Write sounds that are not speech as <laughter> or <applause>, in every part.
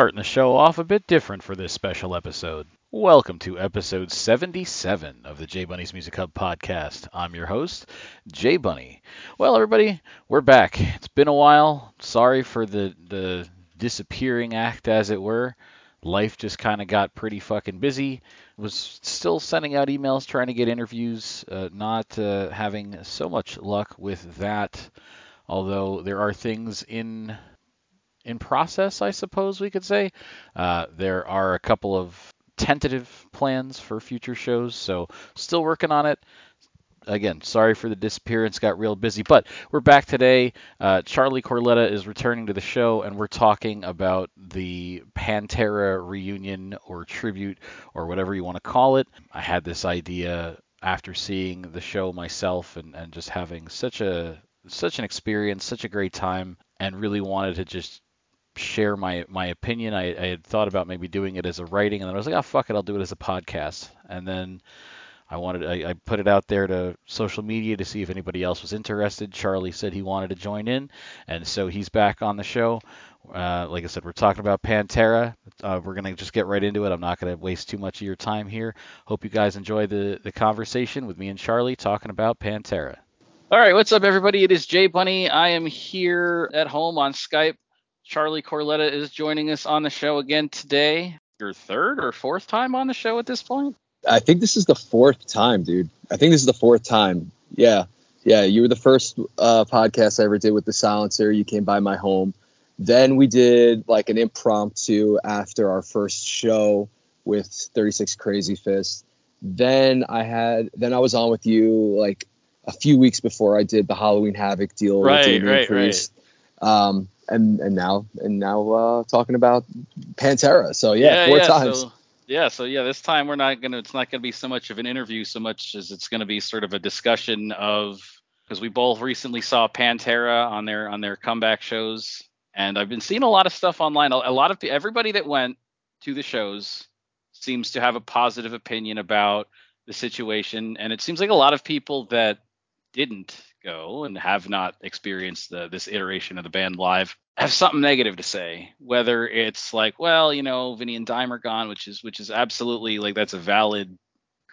Starting the show off a bit different for this special episode. Welcome to episode 77 of the J Bunny's Music Hub podcast. I'm your host, J Bunny. Well, everybody, we're back. It's been a while. Sorry for the the disappearing act, as it were. Life just kind of got pretty fucking busy. Was still sending out emails, trying to get interviews. Uh, not uh, having so much luck with that. Although there are things in in process, I suppose we could say. Uh, there are a couple of tentative plans for future shows, so still working on it. Again, sorry for the disappearance, got real busy, but we're back today. Uh, Charlie Corletta is returning to the show, and we're talking about the Pantera reunion or tribute or whatever you want to call it. I had this idea after seeing the show myself and, and just having such a such an experience, such a great time, and really wanted to just share my my opinion. I, I had thought about maybe doing it as a writing, and then I was like, oh fuck it, I'll do it as a podcast. And then I wanted I, I put it out there to social media to see if anybody else was interested. Charlie said he wanted to join in, and so he's back on the show. Uh, like I said, we're talking about Pantera. Uh, we're gonna just get right into it. I'm not gonna waste too much of your time here. Hope you guys enjoy the the conversation with me and Charlie talking about Pantera. All right, what's up, everybody? It is Jay Bunny. I am here at home on Skype Charlie Corletta is joining us on the show again today. Your third or fourth time on the show at this point? I think this is the fourth time, dude. I think this is the fourth time. Yeah. Yeah. You were the first uh, podcast I ever did with the silencer. You came by my home. Then we did like an impromptu after our first show with 36 Crazy Fist. Then I had, then I was on with you like a few weeks before I did the Halloween Havoc deal right, with Damian right, Priest. Right. Um, and and now and now uh, talking about Pantera. So yeah, yeah four yeah, times. So, yeah, so yeah, this time we're not gonna. It's not gonna be so much of an interview, so much as it's gonna be sort of a discussion of because we both recently saw Pantera on their on their comeback shows, and I've been seeing a lot of stuff online. A, a lot of everybody that went to the shows seems to have a positive opinion about the situation, and it seems like a lot of people that didn't go and have not experienced the, this iteration of the band live have something negative to say. Whether it's like well you know vinny and dime are gone which is which is absolutely like that's a valid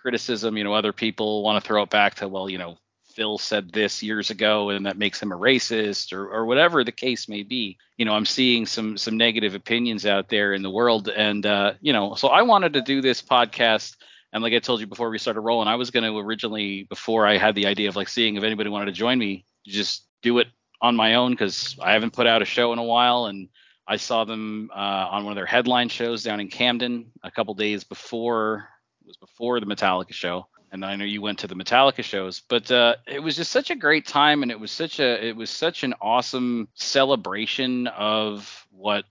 criticism. You know other people want to throw it back to well you know phil said this years ago and that makes him a racist or, or whatever the case may be. You know i'm seeing some some negative opinions out there in the world and uh you know so i wanted to do this podcast and like I told you before we started rolling, I was going to originally, before I had the idea of like seeing if anybody wanted to join me, just do it on my own because I haven't put out a show in a while. And I saw them uh, on one of their headline shows down in Camden a couple days before it was before the Metallica show. And I know you went to the Metallica shows, but uh, it was just such a great time, and it was such a it was such an awesome celebration of what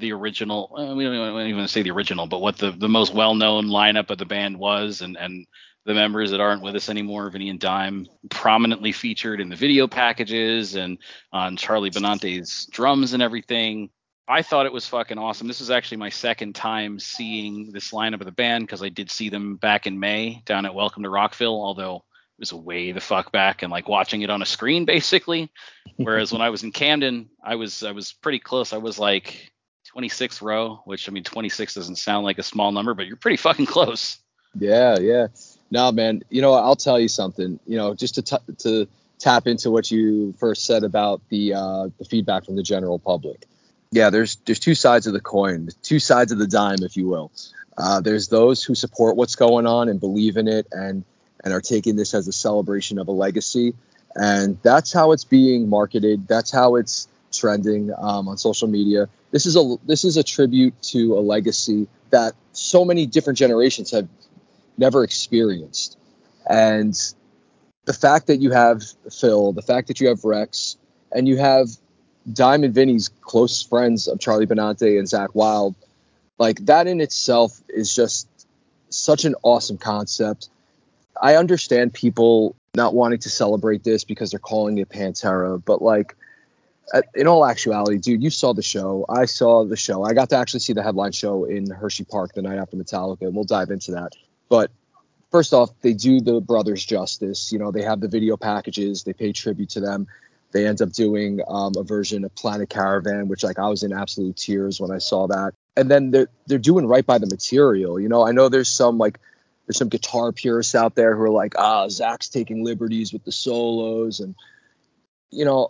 the original. Uh, we don't even say the original, but what the the most well known lineup of the band was, and and the members that aren't with us anymore, Vinny and Dime, prominently featured in the video packages and on Charlie Benante's drums and everything. I thought it was fucking awesome. This is actually my second time seeing this lineup of the band because I did see them back in May down at Welcome to Rockville, although it was way the fuck back and like watching it on a screen basically. Whereas when I was in Camden, I was I was pretty close. I was like 26th row, which I mean 26 doesn't sound like a small number, but you're pretty fucking close. Yeah, yeah. No, man. You know, I'll tell you something. You know, just to t- to tap into what you first said about the uh, the feedback from the general public. Yeah, there's there's two sides of the coin, two sides of the dime, if you will. Uh, there's those who support what's going on and believe in it and and are taking this as a celebration of a legacy, and that's how it's being marketed. That's how it's trending um, on social media. This is a this is a tribute to a legacy that so many different generations have never experienced, and the fact that you have Phil, the fact that you have Rex, and you have Dime and Vinny's close friends of Charlie Benante and Zakk Wylde, like that in itself is just such an awesome concept. I understand people not wanting to celebrate this because they're calling it Pantera, but like in all actuality, dude, you saw the show. I saw the show. I got to actually see the headline show in Hershey Park the night after Metallica, and we'll dive into that. But first off, they do the brothers justice. You know, they have the video packages, they pay tribute to them. They end up doing um, a version of Planet Caravan, which like I was in absolute tears when I saw that. And then they're they're doing right by the material. You know, I know there's some like there's some guitar purists out there who are like, ah, Zakk's taking liberties with the solos, and you know,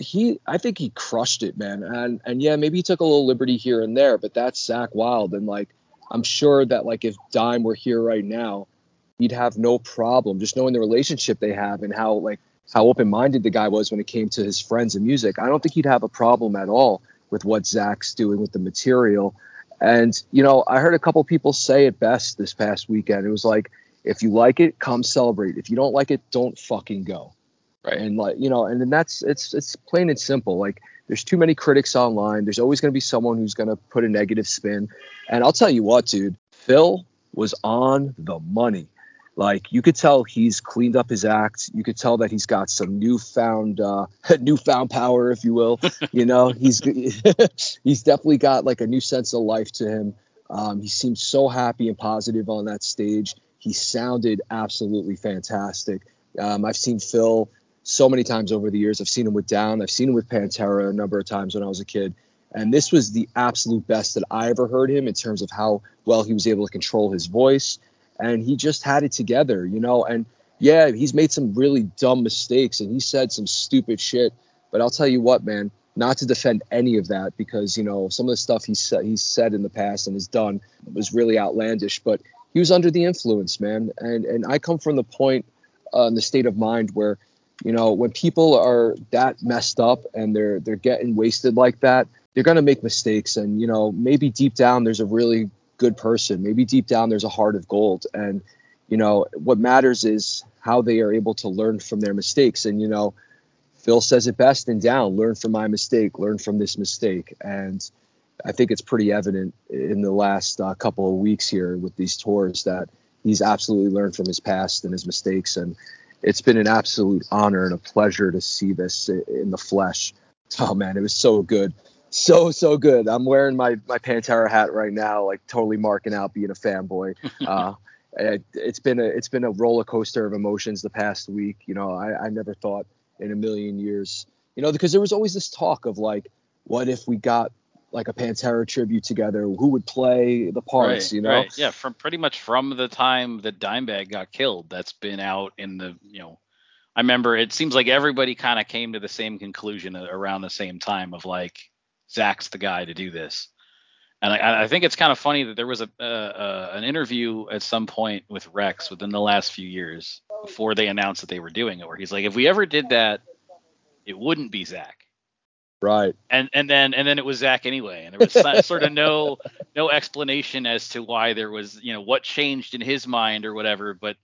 he I think he crushed it, man. And and yeah, maybe he took a little liberty here and there, but that's Zakk Wylde. and like I'm sure that like if Dime were here right now, he'd have no problem just knowing the relationship they have and how like how open-minded the guy was when it came to his friends and music. I don't think he'd have a problem at all with what Zakk's doing with the material. And, you know, I heard a couple people say it best this past weekend. It was like, if you like it, come celebrate. If you don't like it, don't fucking go. Right. And like, you know, and then that's it's it's plain and simple. Like there's too many critics online. There's always gonna be someone who's gonna put a negative spin. And I'll tell you what, dude, Phil was on the money. Like you could tell he's cleaned up his act. You could tell that he's got some newfound uh, <laughs> newfound power, if you will. <laughs> you know, he's <laughs> he's definitely got like a new sense of life to him. Um, he seemed so happy and positive on that stage. He sounded absolutely fantastic. Um, I've seen Phil so many times over the years. I've seen him with Down. I've seen him with Pantera a number of times when I was a kid. And this was the absolute best that I ever heard him in terms of how well he was able to control his voice, and he just had it together, you know. And yeah, he's made some really dumb mistakes and he said some stupid shit. But I'll tell you what, man, not to defend any of that because you know some of the stuff he said he's said in the past and has done was really outlandish. But he was under the influence, man. And and I come from the point uh, in the state of mind where you know when people are that messed up and they're they're getting wasted like that they're going to make mistakes and you know maybe deep down there's a really good person. Maybe deep down there's a heart of gold. And, you know, what matters is how they are able to learn from their mistakes. And, you know, Phil says it best in down learn from my mistake, learn from this mistake. And I think it's pretty evident in the last uh, couple of weeks here with these tours that he's absolutely learned from his past and his mistakes. And it's been an absolute honor and a pleasure to see this in the flesh. Oh man, it was so good so so good. I'm wearing my my Pantera hat right now, like totally marking out being a fanboy. <laughs> Uh, it, has been a it's been a roller coaster of emotions the past week. You know, I, I never thought in a million years, you know, because there was always this talk of like, what if we got like a Pantera tribute together? Who would play the parts? Right, you know, right. yeah, from pretty much from the time that Dimebag got killed, that's been out in the you know. I remember it seems like everybody kind of came to the same conclusion around the same time of like Zakk's the guy to do this. And I, I think it's kind of funny that there was a uh, an interview at some point with Rex within the last few years before they announced that they were doing it, where he's like, if we ever did that, it wouldn't be Zakk. Right. And and then and then it was Zakk anyway, and there was <laughs> sort of no no explanation as to why there was you know what changed in his mind or whatever. But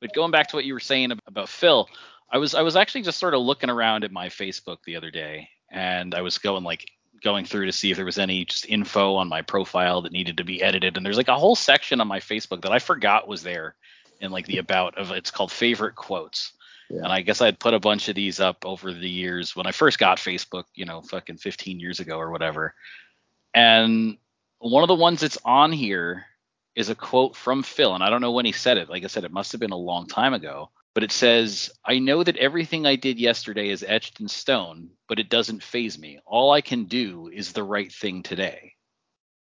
but going back to what you were saying about Phil, I was I was actually just sort of looking around at my Facebook the other day, and I was going like going through to see if there was any just info on my profile that needed to be edited. And there's like a whole section on my Facebook that I forgot was there in like the about of it's called favorite quotes. Yeah. And I guess I'd put a bunch of these up over the years when I first got Facebook, you know, fucking 15 years ago or whatever. And one of the ones that's on here is a quote from Phil. And I don't know when he said it. Like I said, it must have been a long time ago but it says, I know that everything I did yesterday is etched in stone, but it doesn't phase me. All I can do is the right thing today.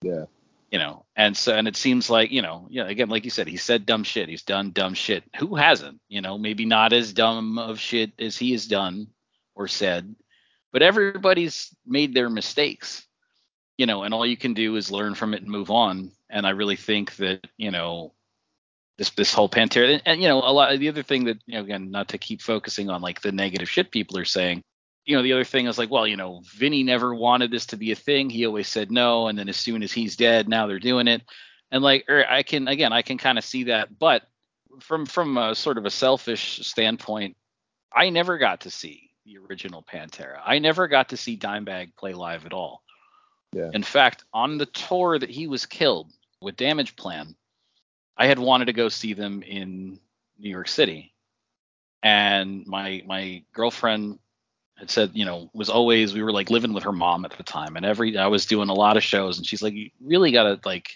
Yeah. You know, and so, and it seems like, you know, yeah, again, like you said, he said dumb shit. He's done dumb shit. Who hasn't? You know, maybe not as dumb of shit as he has done or said, but everybody's made their mistakes, you know, and all you can do is learn from it and move on. And I really think that, you know, this this whole Pantera and, and, you know a lot the other thing that you know again not to keep focusing on like the negative shit people are saying you know the other thing is like well you know Vinny never wanted this to be a thing. He always said no and then as soon as he's dead now they're doing it. And like er, I can again I can kind of see that but from from a sort of a selfish standpoint I never got to see the original Pantera. I never got to see Dimebag play live at all. Yeah. in fact on the tour that he was killed with Damageplan, I had wanted to go see them in New York City, and my my girlfriend had said, you know, was always we were like living with her mom at the time, and every I was doing a lot of shows, and she's like, you really gotta like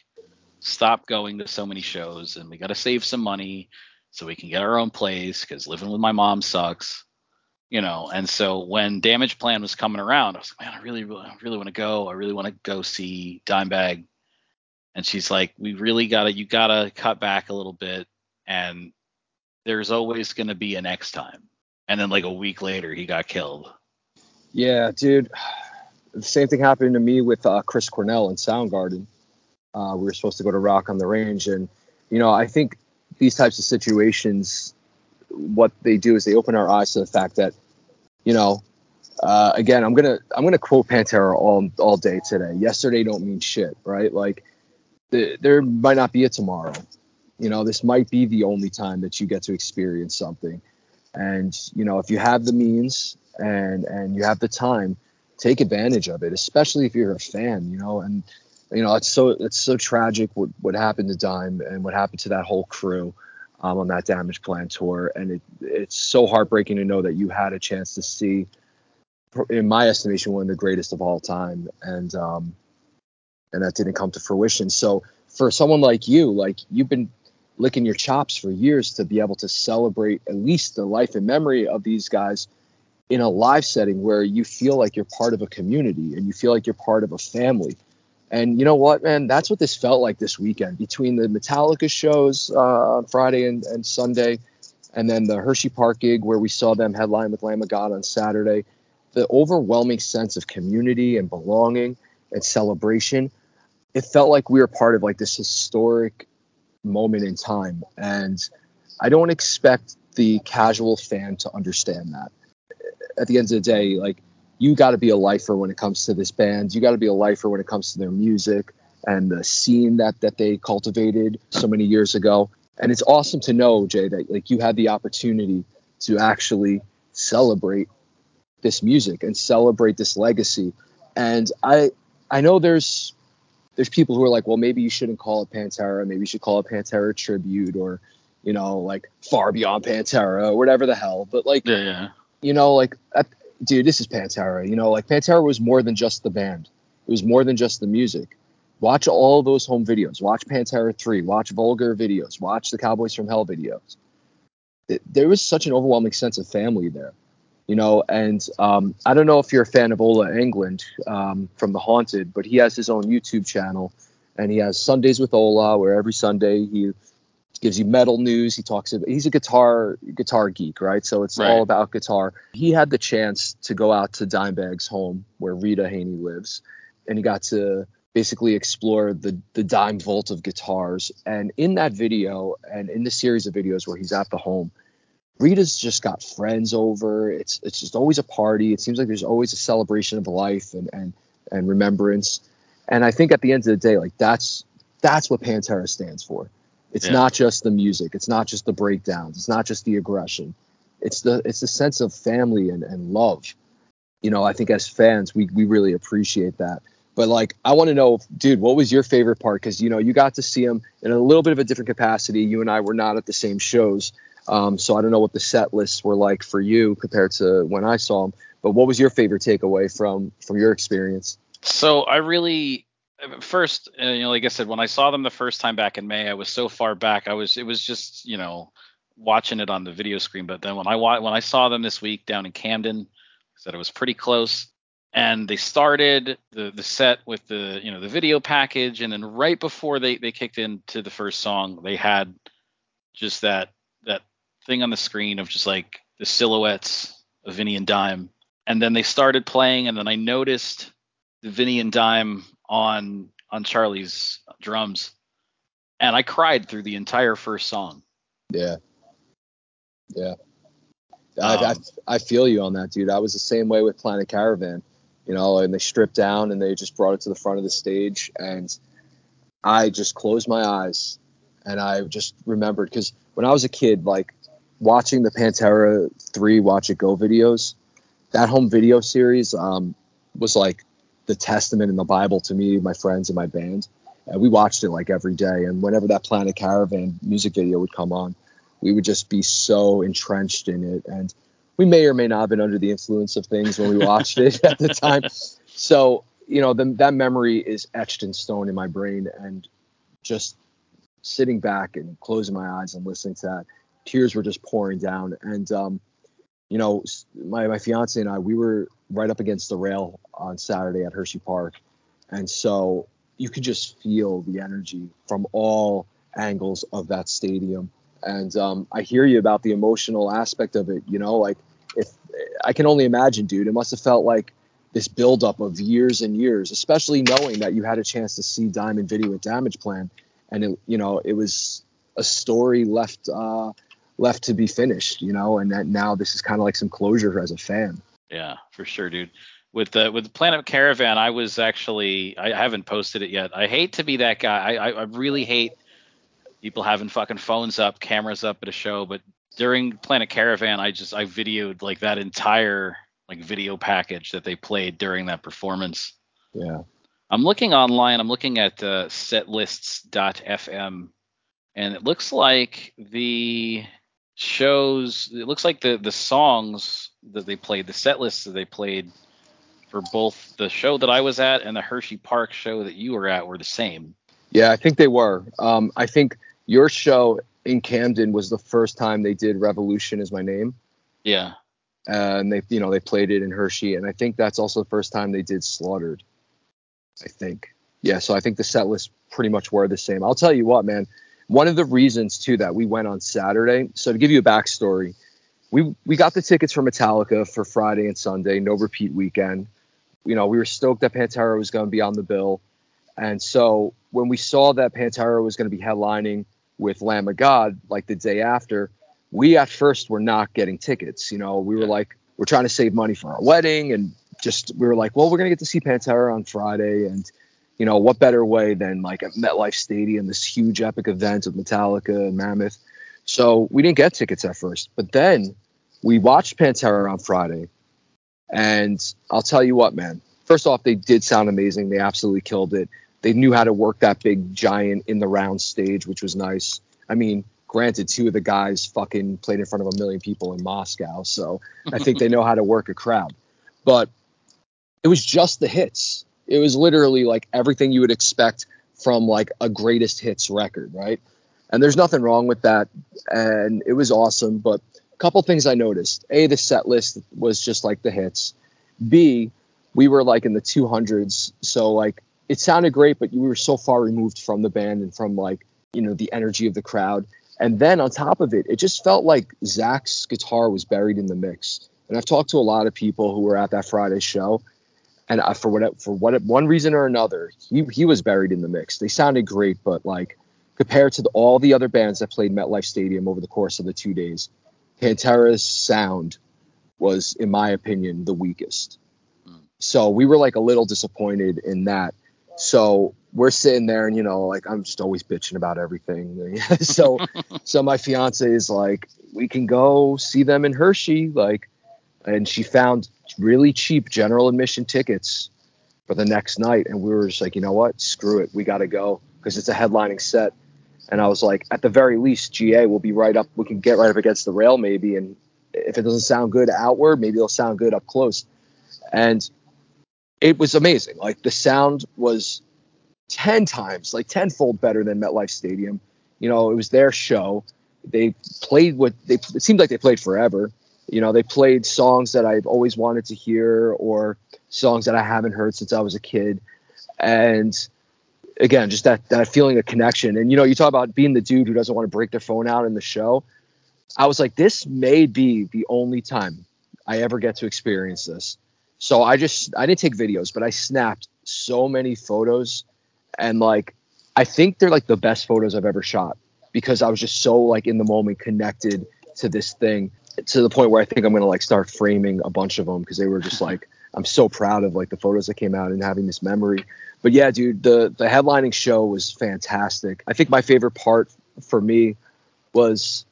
stop going to so many shows, and we gotta save some money so we can get our own place because living with my mom sucks. you know. And so when Damageplan was coming around, I was like, man, I really, really, really want to go. I really want to go see Dimebag. And she's like, we really gotta, you gotta cut back a little bit, and there's always gonna be a next time. And then like a week later, he got killed. Yeah, dude. <sighs> The same thing happened to me with uh, Chris Cornell in Soundgarden. Uh, we were supposed to go to Rock on the Range, and you know, I think these types of situations, what they do is they open our eyes to the fact that, you know, uh, again, I'm gonna I'm gonna quote Pantera all all day today. Yesterday don't mean shit, right? Like, the, there might not be a tomorrow. You know, this might be the only time that you get to experience something. And you know, if you have the means and and you have the time, take advantage of it, especially if you're a fan. You know, and you know, it's so it's so tragic what what happened to Dime and what happened to that whole crew um, on that Damageplan tour, and it it's so heartbreaking to know that you had a chance to see, in my estimation, one of the greatest of all time, and um, and that didn't come to fruition. So for someone like you, like you've been licking your chops for years to be able to celebrate at least the life and memory of these guys in a live setting where you feel like you're part of a community and you feel like you're part of a family and you know what, man? That's what this felt like this weekend between the Metallica shows uh, on Friday and, and Sunday, and then the Hershey Park gig where we saw them headline with Lamb of God on Saturday. The overwhelming sense of community and belonging and celebration. It felt like we were part of like this historic moment in time. And I don't expect the casual fan to understand that. At the end of the day, like you got to be a lifer when it comes to this band. You got to be a lifer when it comes to their music and the scene that that they cultivated so many years ago. And it's awesome to know, Jay, that like you had the opportunity to actually celebrate this music and celebrate this legacy. And I I know there's there's people who are like, well, maybe you shouldn't call it Pantera, maybe you should call it Pantera tribute or you know, like far beyond Pantera or whatever the hell. But like, yeah, yeah. you know, like dude, this is Pantera. You know, like Pantera was more than just the band. It was more than just the music. Watch all those home videos. Watch Pantera 3. Watch Vulgar videos. Watch the Cowboys from Hell videos. There was such an overwhelming sense of family there, you know. And um, I don't know if you're a fan of Ola Englund um, from The Haunted, but he has his own YouTube channel, and he has Sundays with Ola, where every Sunday he gives you metal news. He talks about he's a guitar guitar geek, right? So it's right. all about guitar. He had the chance to go out to Dimebag's home where Rita Haney lives, and he got to basically explore the the dime vault of guitars. And in that video and in the series of videos where he's at the home, Rita's just got friends over. It's it's just always a party. It seems like there's always a celebration of life and and and remembrance. And I think at the end of the day, like that's that's what Pantera stands for. It's yeah. not just the music. It's not just the breakdowns. It's not just the aggression. It's the it's the sense of family and, and love. You know, I think as fans, we we really appreciate that. But like, I want to know, dude, what was your favorite part? Because you know, you got to see him in a little bit of a different capacity. You and I were not at the same shows, um, so I don't know what the set lists were like for you compared to when I saw them. But what was your favorite takeaway from from your experience? So I really first, uh, you know, like I said, when I saw them the first time back in May, I was so far back. I was, it was just, you know, watching it on the video screen. But then when I when I saw them this week down in Camden, I said it was pretty close. And they started the the set with the you know the video package, and then right before they they kicked into the first song, they had just that that thing on the screen of just like the silhouettes of Vinny and Dime. And then they started playing, and then I noticed the Vinny and Dime on on Charlie's drums, and I cried through the entire first song. Yeah, yeah. I, um, I, I feel you on that, dude. I was the same way with Planet Caravan, you know, and they stripped down and they just brought it to the front of the stage, and I just closed my eyes and I just remembered because when I was a kid, like watching the Pantera 3 Watch It Go videos, that home video series um, was like the testament in the Bible to me, my friends, and my band. And we watched it like every day. And whenever that Planet Caravan music video would come on, we would just be so entrenched in it. And we may or may not have been under the influence of things when we watched it at the time. So, you know, the, that memory is etched in stone in my brain. And just sitting back and closing my eyes and listening to that, tears were just pouring down. And um, you know, my my fiance and I, we were right up against the rail on Saturday at Hershey Park, and so you could just feel the energy from all angles of that stadium. And um, I hear you about the emotional aspect of it. You know, like if I can only imagine, dude, it must have felt like this buildup of years and years, especially knowing that you had a chance to see Diamond Video at Damageplan, and it, you know, it was a story left uh, left to be finished, you know, and that now this is kind of like some closure as a fan. Yeah, for sure, dude. With the with the Planet Caravan, I was actually I haven't posted it yet. I hate to be that guy. I I, I really hate people having fucking phones up, cameras up at a show, but during Planet Caravan, I just I videoed like that entire like video package that they played during that performance. Yeah. I'm looking online. I'm looking at uh, setlists.fm, and it looks like the shows. It looks like the the songs that they played, the set lists that they played for both the show that I was at and the Hershey Park show that you were at were the same. Yeah, I think they were. Um, I think your show in Camden was the first time they did Revolution is my name. Yeah. Uh, and they, you know, they played it in Hershey, and I think that's also the first time they did Slaughtered. I think. Yeah, so I think the set list pretty much were the same. I'll tell you what, man. One of the reasons too that we went on Saturday. So to give you a backstory, we we got the tickets for Metallica for Friday and Sunday, no repeat weekend. You know, we were stoked that Pantera was going to be on the bill, and so when we saw that Pantera was going to be headlining with Lamb of God like the day after, we at first were not getting tickets. You know, we were like, we're trying to save money for our wedding, and just we were like, well, we're gonna get to see Pantera on Friday, and you know, what better way than like at MetLife Stadium, this huge epic event of Metallica and Mammoth. So we didn't get tickets at first, but then we watched Pantera on Friday, and I'll tell you what, man. First off, they did sound amazing. They absolutely killed it. They knew how to work that big giant in the round stage, which was nice. I mean, granted, two of the guys fucking played in front of a million people in Moscow, so I think they <laughs> know how to work a crowd. But it was just the hits. It was literally like everything you would expect from like a greatest hits record, right? And there's nothing wrong with that. And it was awesome. But a couple things I noticed. A, the set list was just like the hits. B, we were like in the 200s. So like it sounded great, but you were so far removed from the band and from like, you know, the energy of the crowd. And then on top of it, it just felt like Zakk's guitar was buried in the mix. And I've talked to a lot of people who were at that Friday show, and I, for what for what one reason or another, he he was buried in the mix. They sounded great, but like compared to the, all the other bands that played MetLife Stadium over the course of the two days, Pantera's sound was, in my opinion, the weakest. Mm. So we were like a little disappointed in that. So we're sitting there, and you know, like I'm just always bitching about everything. <laughs> so <laughs> so my fiance is like, we can go see them in Hershey, like, and she found really cheap general admission tickets for the next night. And we were just like, you know what? Screw it. We got to go because it's a headlining set. And I was like, at the very least, GA will be right up. We can get right up against the rail maybe. And if it doesn't sound good outward, maybe it'll sound good up close. And it was amazing. Like the sound was 10 times, like tenfold better than MetLife Stadium. You know, it was their show. They played what they, it seemed like they played forever. You know, they played songs that I've always wanted to hear or songs that I haven't heard since I was a kid. And again, just that that feeling of connection. And you know, you talk about being the dude who doesn't want to break their phone out in the show. I was like, this may be the only time I ever get to experience this. So I just I didn't take videos, but I snapped so many photos and like I think they're like the best photos I've ever shot because I was just so like in the moment connected to this thing to the point where I think I'm gonna like start framing a bunch of them because they were just <laughs> like I'm so proud of like the photos that came out and having this memory. But yeah, dude, the the headlining show was fantastic. I think my favorite part for me was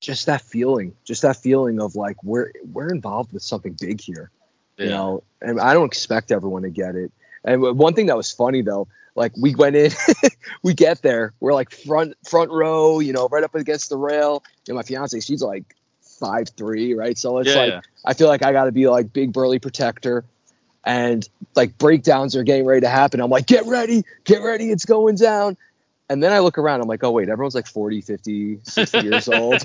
just that feeling, just that feeling of like we're we're involved with something big here, yeah. you know. And I don't expect everyone to get it. And one thing that was funny though, like we went in, <laughs> we get there, we're like front front row, you know, right up against the rail. And my fiance, she's like five three, right? So it's yeah, like yeah. I feel like I got to be like big burly protector, and like breakdowns are getting ready to happen. I'm like, get ready, get ready, it's going down. And then I look around, I'm like, oh wait, everyone's like 40, 50, 60 years <laughs> old.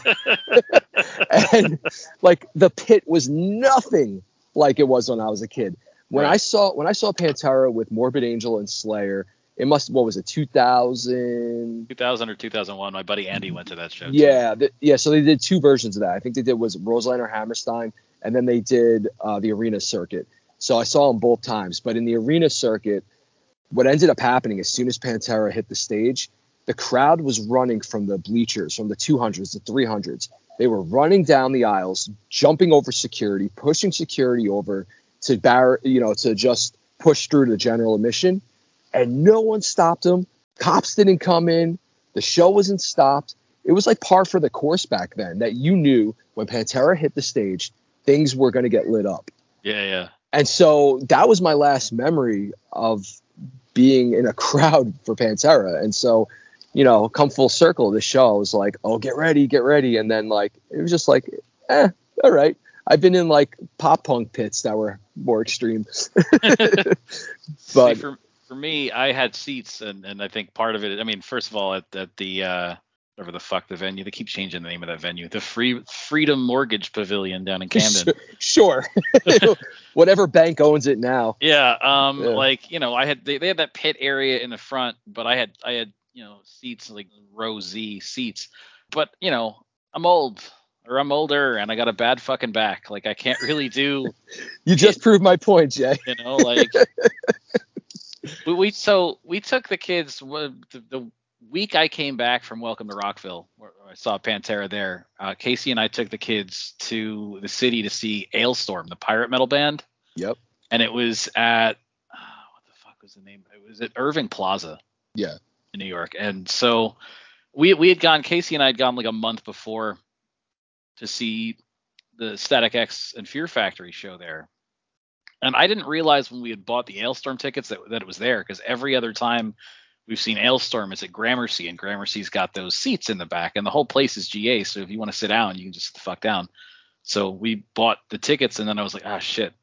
and like the pit was nothing like it was when I was a kid. When Right. I saw when I saw Pantera with Morbid Angel and Slayer, it must what was it 2000 2000 or 2001. My buddy Andy went to that show. yeah, th- yeah. So they did two versions of that. I think they did was Roseland or Hammerstein, and then they did uh, the arena circuit. So I saw them both times. But in the arena circuit, what ended up happening as soon as Pantera hit the stage, the crowd was running from the bleachers, from the 200s, the 300s. They were running down the aisles, jumping over security, pushing security over to bar, you know, to just push through to the general admission, and no one stopped them. Cops didn't come in. The show wasn't stopped. It was like par for the course back then that you knew when Pantera hit the stage, things were going to get lit up. Yeah, yeah. And so that was my last memory of being in a <laughs> crowd for Pantera. And so, you know, come full circle, the show I was like, oh, get ready, get ready. And then like it was just like, eh, all right. I've been in like pop punk pits that were more extreme. <laughs> <laughs> See, But- for for me, I had seats, and and I think part of it. I mean, first of all, at at the uh, whatever the fuck the venue, they keep changing the name of that venue, the Free Freedom Mortgage Pavilion down in <laughs> Camden. sure. <laughs> Whatever bank owns it now. Yeah, um, Yeah. like you know, I had they, they had that pit area in the front, but I had I had you know seats like row Z seats, but you know I'm old or I'm older and I got a bad fucking back, like I can't really do <laughs> You just proved my point, Jay. you know like we, we so we took the kids the, the week I came back from Welcome to Rockville, where I saw Pantera there. Uh, Casey and I took the kids to the city to see Alestorm, the pirate metal band Yep. and it was at uh, what the fuck was the name? It was at Irving Plaza Yeah. in New York. And so we we had gone Casey and I had gone like a month before to see the Static X and Fear Factory show there. And I didn't realize when we had bought the Alestorm tickets that, that it was there because every other time we've seen Alestorm it's at Gramercy and Gramercy's got those seats in the back and the whole place is GA. So if you want to sit down, you can just sit the fuck down. So we bought the tickets and then I was like, ah shit,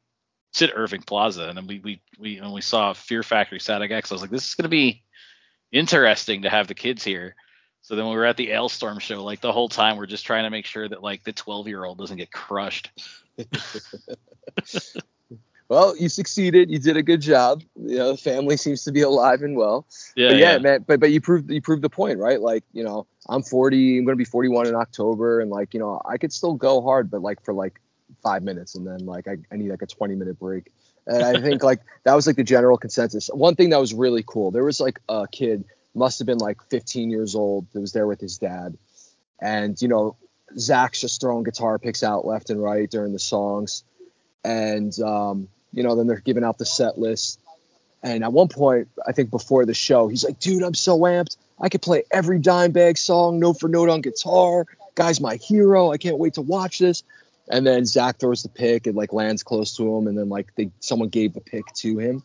it's at Irving Plaza, and then we we we when we saw Fear Factory Static X, I was like, this is gonna be interesting to have the kids here. So then we were at the Alestorm show, like the whole time we're just trying to make sure that like the 12 year old doesn't get crushed. <laughs> Well, you succeeded. You did a good job. You know, the family seems to be alive and well. Yeah, but yeah, yeah, man. But but you proved you proved the point, right? Like you know, I'm 40. I'm gonna be 41 in October, and like you know, I could still go hard, but like for like five minutes, and then like I, I need like a 20 minute break. And I think like <laughs> that was like the general consensus. One thing that was really cool, there was like a kid, must have been like 15 years old, that was there with his dad, and you know, Zakk's just throwing guitar picks out left and right during the songs, and um, you know, then they're giving out the set list. And at one point, I think before the show, he's like, dude, I'm so amped. I could play every Dimebag song note for note on guitar. Guy's my hero. I can't wait to watch this. And then Zakk throws the pick. It like lands close to him. And then like they someone gave the pick to him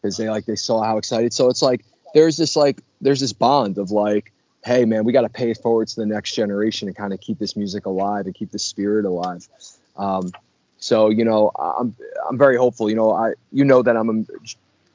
because they like they saw how excited. So it's like there's this like there's this bond of like, hey man, we got to pay it forward to the next generation and kind of keep this music alive and keep the spirit alive. Um, so you know, I'm I'm very hopeful. You know, I you know that I'm a,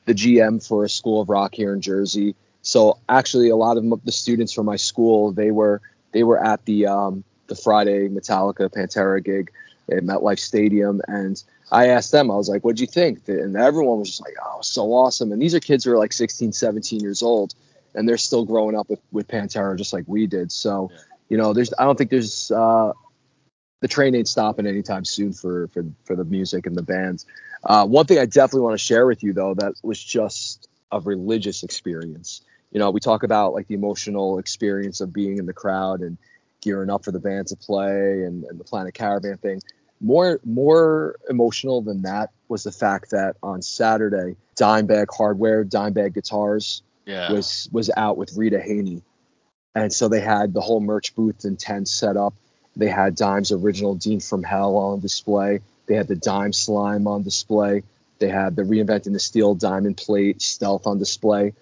the GM for a school of rock here in Jersey. So actually, a lot of the students from my school they were they were at the um, the Friday Metallica Pantera gig at MetLife Stadium, and I asked them, I was like, "What'd you think?" And everyone was just like, "Oh, so awesome!" And these are kids who are like 16, 17 years old, and they're still growing up with with Pantera just like we did. So, you know, there's I don't think there's uh, the train ain't stopping anytime soon for for for the music and the bands. Uh, one thing I definitely want to share with you though that was just a religious experience. You know, we talk about like the emotional experience of being in the crowd and gearing up for the band to play and, and the Planet Caravan thing. More more emotional than that was the fact that on Saturday, Dimebag Hardware, Dimebag Guitars yeah. was was out with Rita Haney, and so they had the whole merch booth and tent set up. They had Dime's original Dean from Hell on display. They had the Dime Slime on display. They had the Reinventing the Steel Diamond Plate Stealth on display.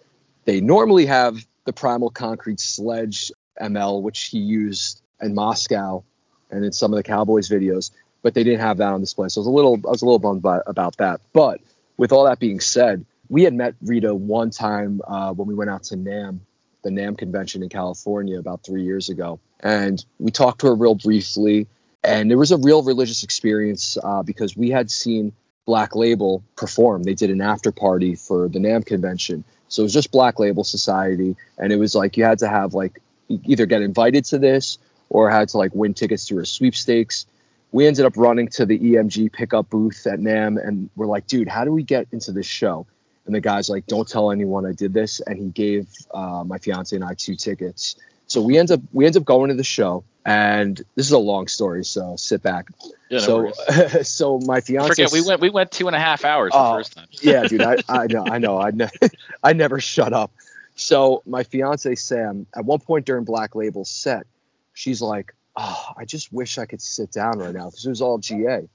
They normally have the Primal Concrete Sledge ML, which he used in Moscow and in some of the Cowboys videos, but they didn't have that on display. So I was a little I was a little bummed by, about that. But with all that being said, we had met Rita one time uh, when we went out to NAMM, the NAMM convention in California about three years ago, and we talked to her real briefly. And it was a real religious experience uh, because we had seen Black Label perform. They did an after party for the NAMM convention. So it was just Black Label Society. And it was like you had to have like either get invited to this or had to like win tickets through a sweepstakes. We ended up running to the EMG pickup booth at NAMM and we're like, dude, how do we get into this show? And the guy's like, don't tell anyone I did this. And he gave uh, my fiance and I two tickets. So we end up we end up going to the show, and this is a long story, so sit back. Yeah, no so <laughs> so my fiance. Forget we went we went two and a half hours the Oh, first time. yeah, dude, I, <laughs> I know, I know, I, ne- <laughs> I never shut up. So my fiance Sam, at one point during Black Label's set, she's like, "Oh, I just wish I could sit down right now because it was all GA."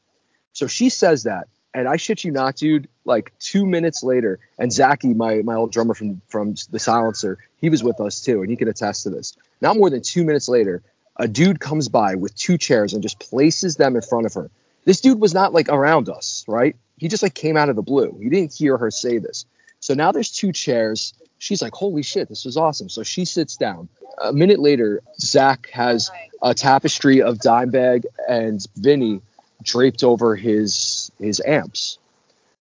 So she says that, and I shit you not, dude. Like two minutes later, and Zachy, my my old drummer from from the Silencer, he was with us too, and he can attest to this. Not more than two minutes later, a dude comes by with two chairs and just places them in front of her. This dude was not like around us, right? He just like came out of the blue. He didn't hear her say this. So now there's two chairs. She's like, holy shit, this was awesome. So she sits down. A minute later, Zakk has a tapestry of Dimebag and Vinny draped over his his amps.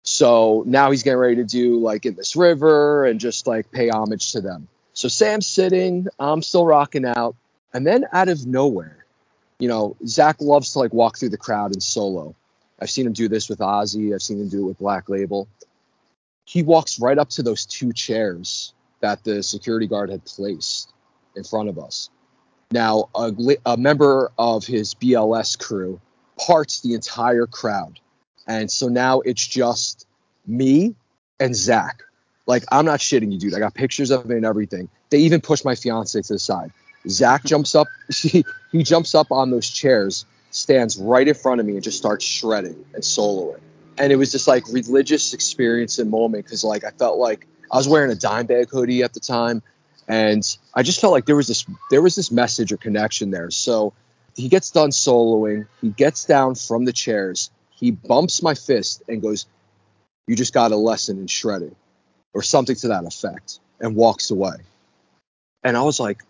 So now he's getting ready to do like in this river and just like pay homage to them. So Sam's sitting, I'm still rocking out, and then out of nowhere, you know, Zakk loves to like walk through the crowd in solo. I've seen him do this with Ozzy. I've seen him do it with Black Label. He walks right up to those two chairs that the security guard had placed in front of us. Now, a, a member of his BLS crew parts the entire crowd. And so now it's just me and Zakk. Like, I'm not shitting you, dude. I got pictures of it and everything. They even push my fiance to the side. Zakk jumps up. <laughs> He jumps up on those chairs, stands right in front of me, and just starts shredding and soloing. And it was just like religious experience and moment because like I felt like I was wearing a Dimebag hoodie at the time, and I just felt like there was this there was this message or connection there. So he gets done soloing. He gets down from the chairs. He bumps my fist and goes, "You just got a lesson in shredding," or something to that effect, and walks away. And I was like,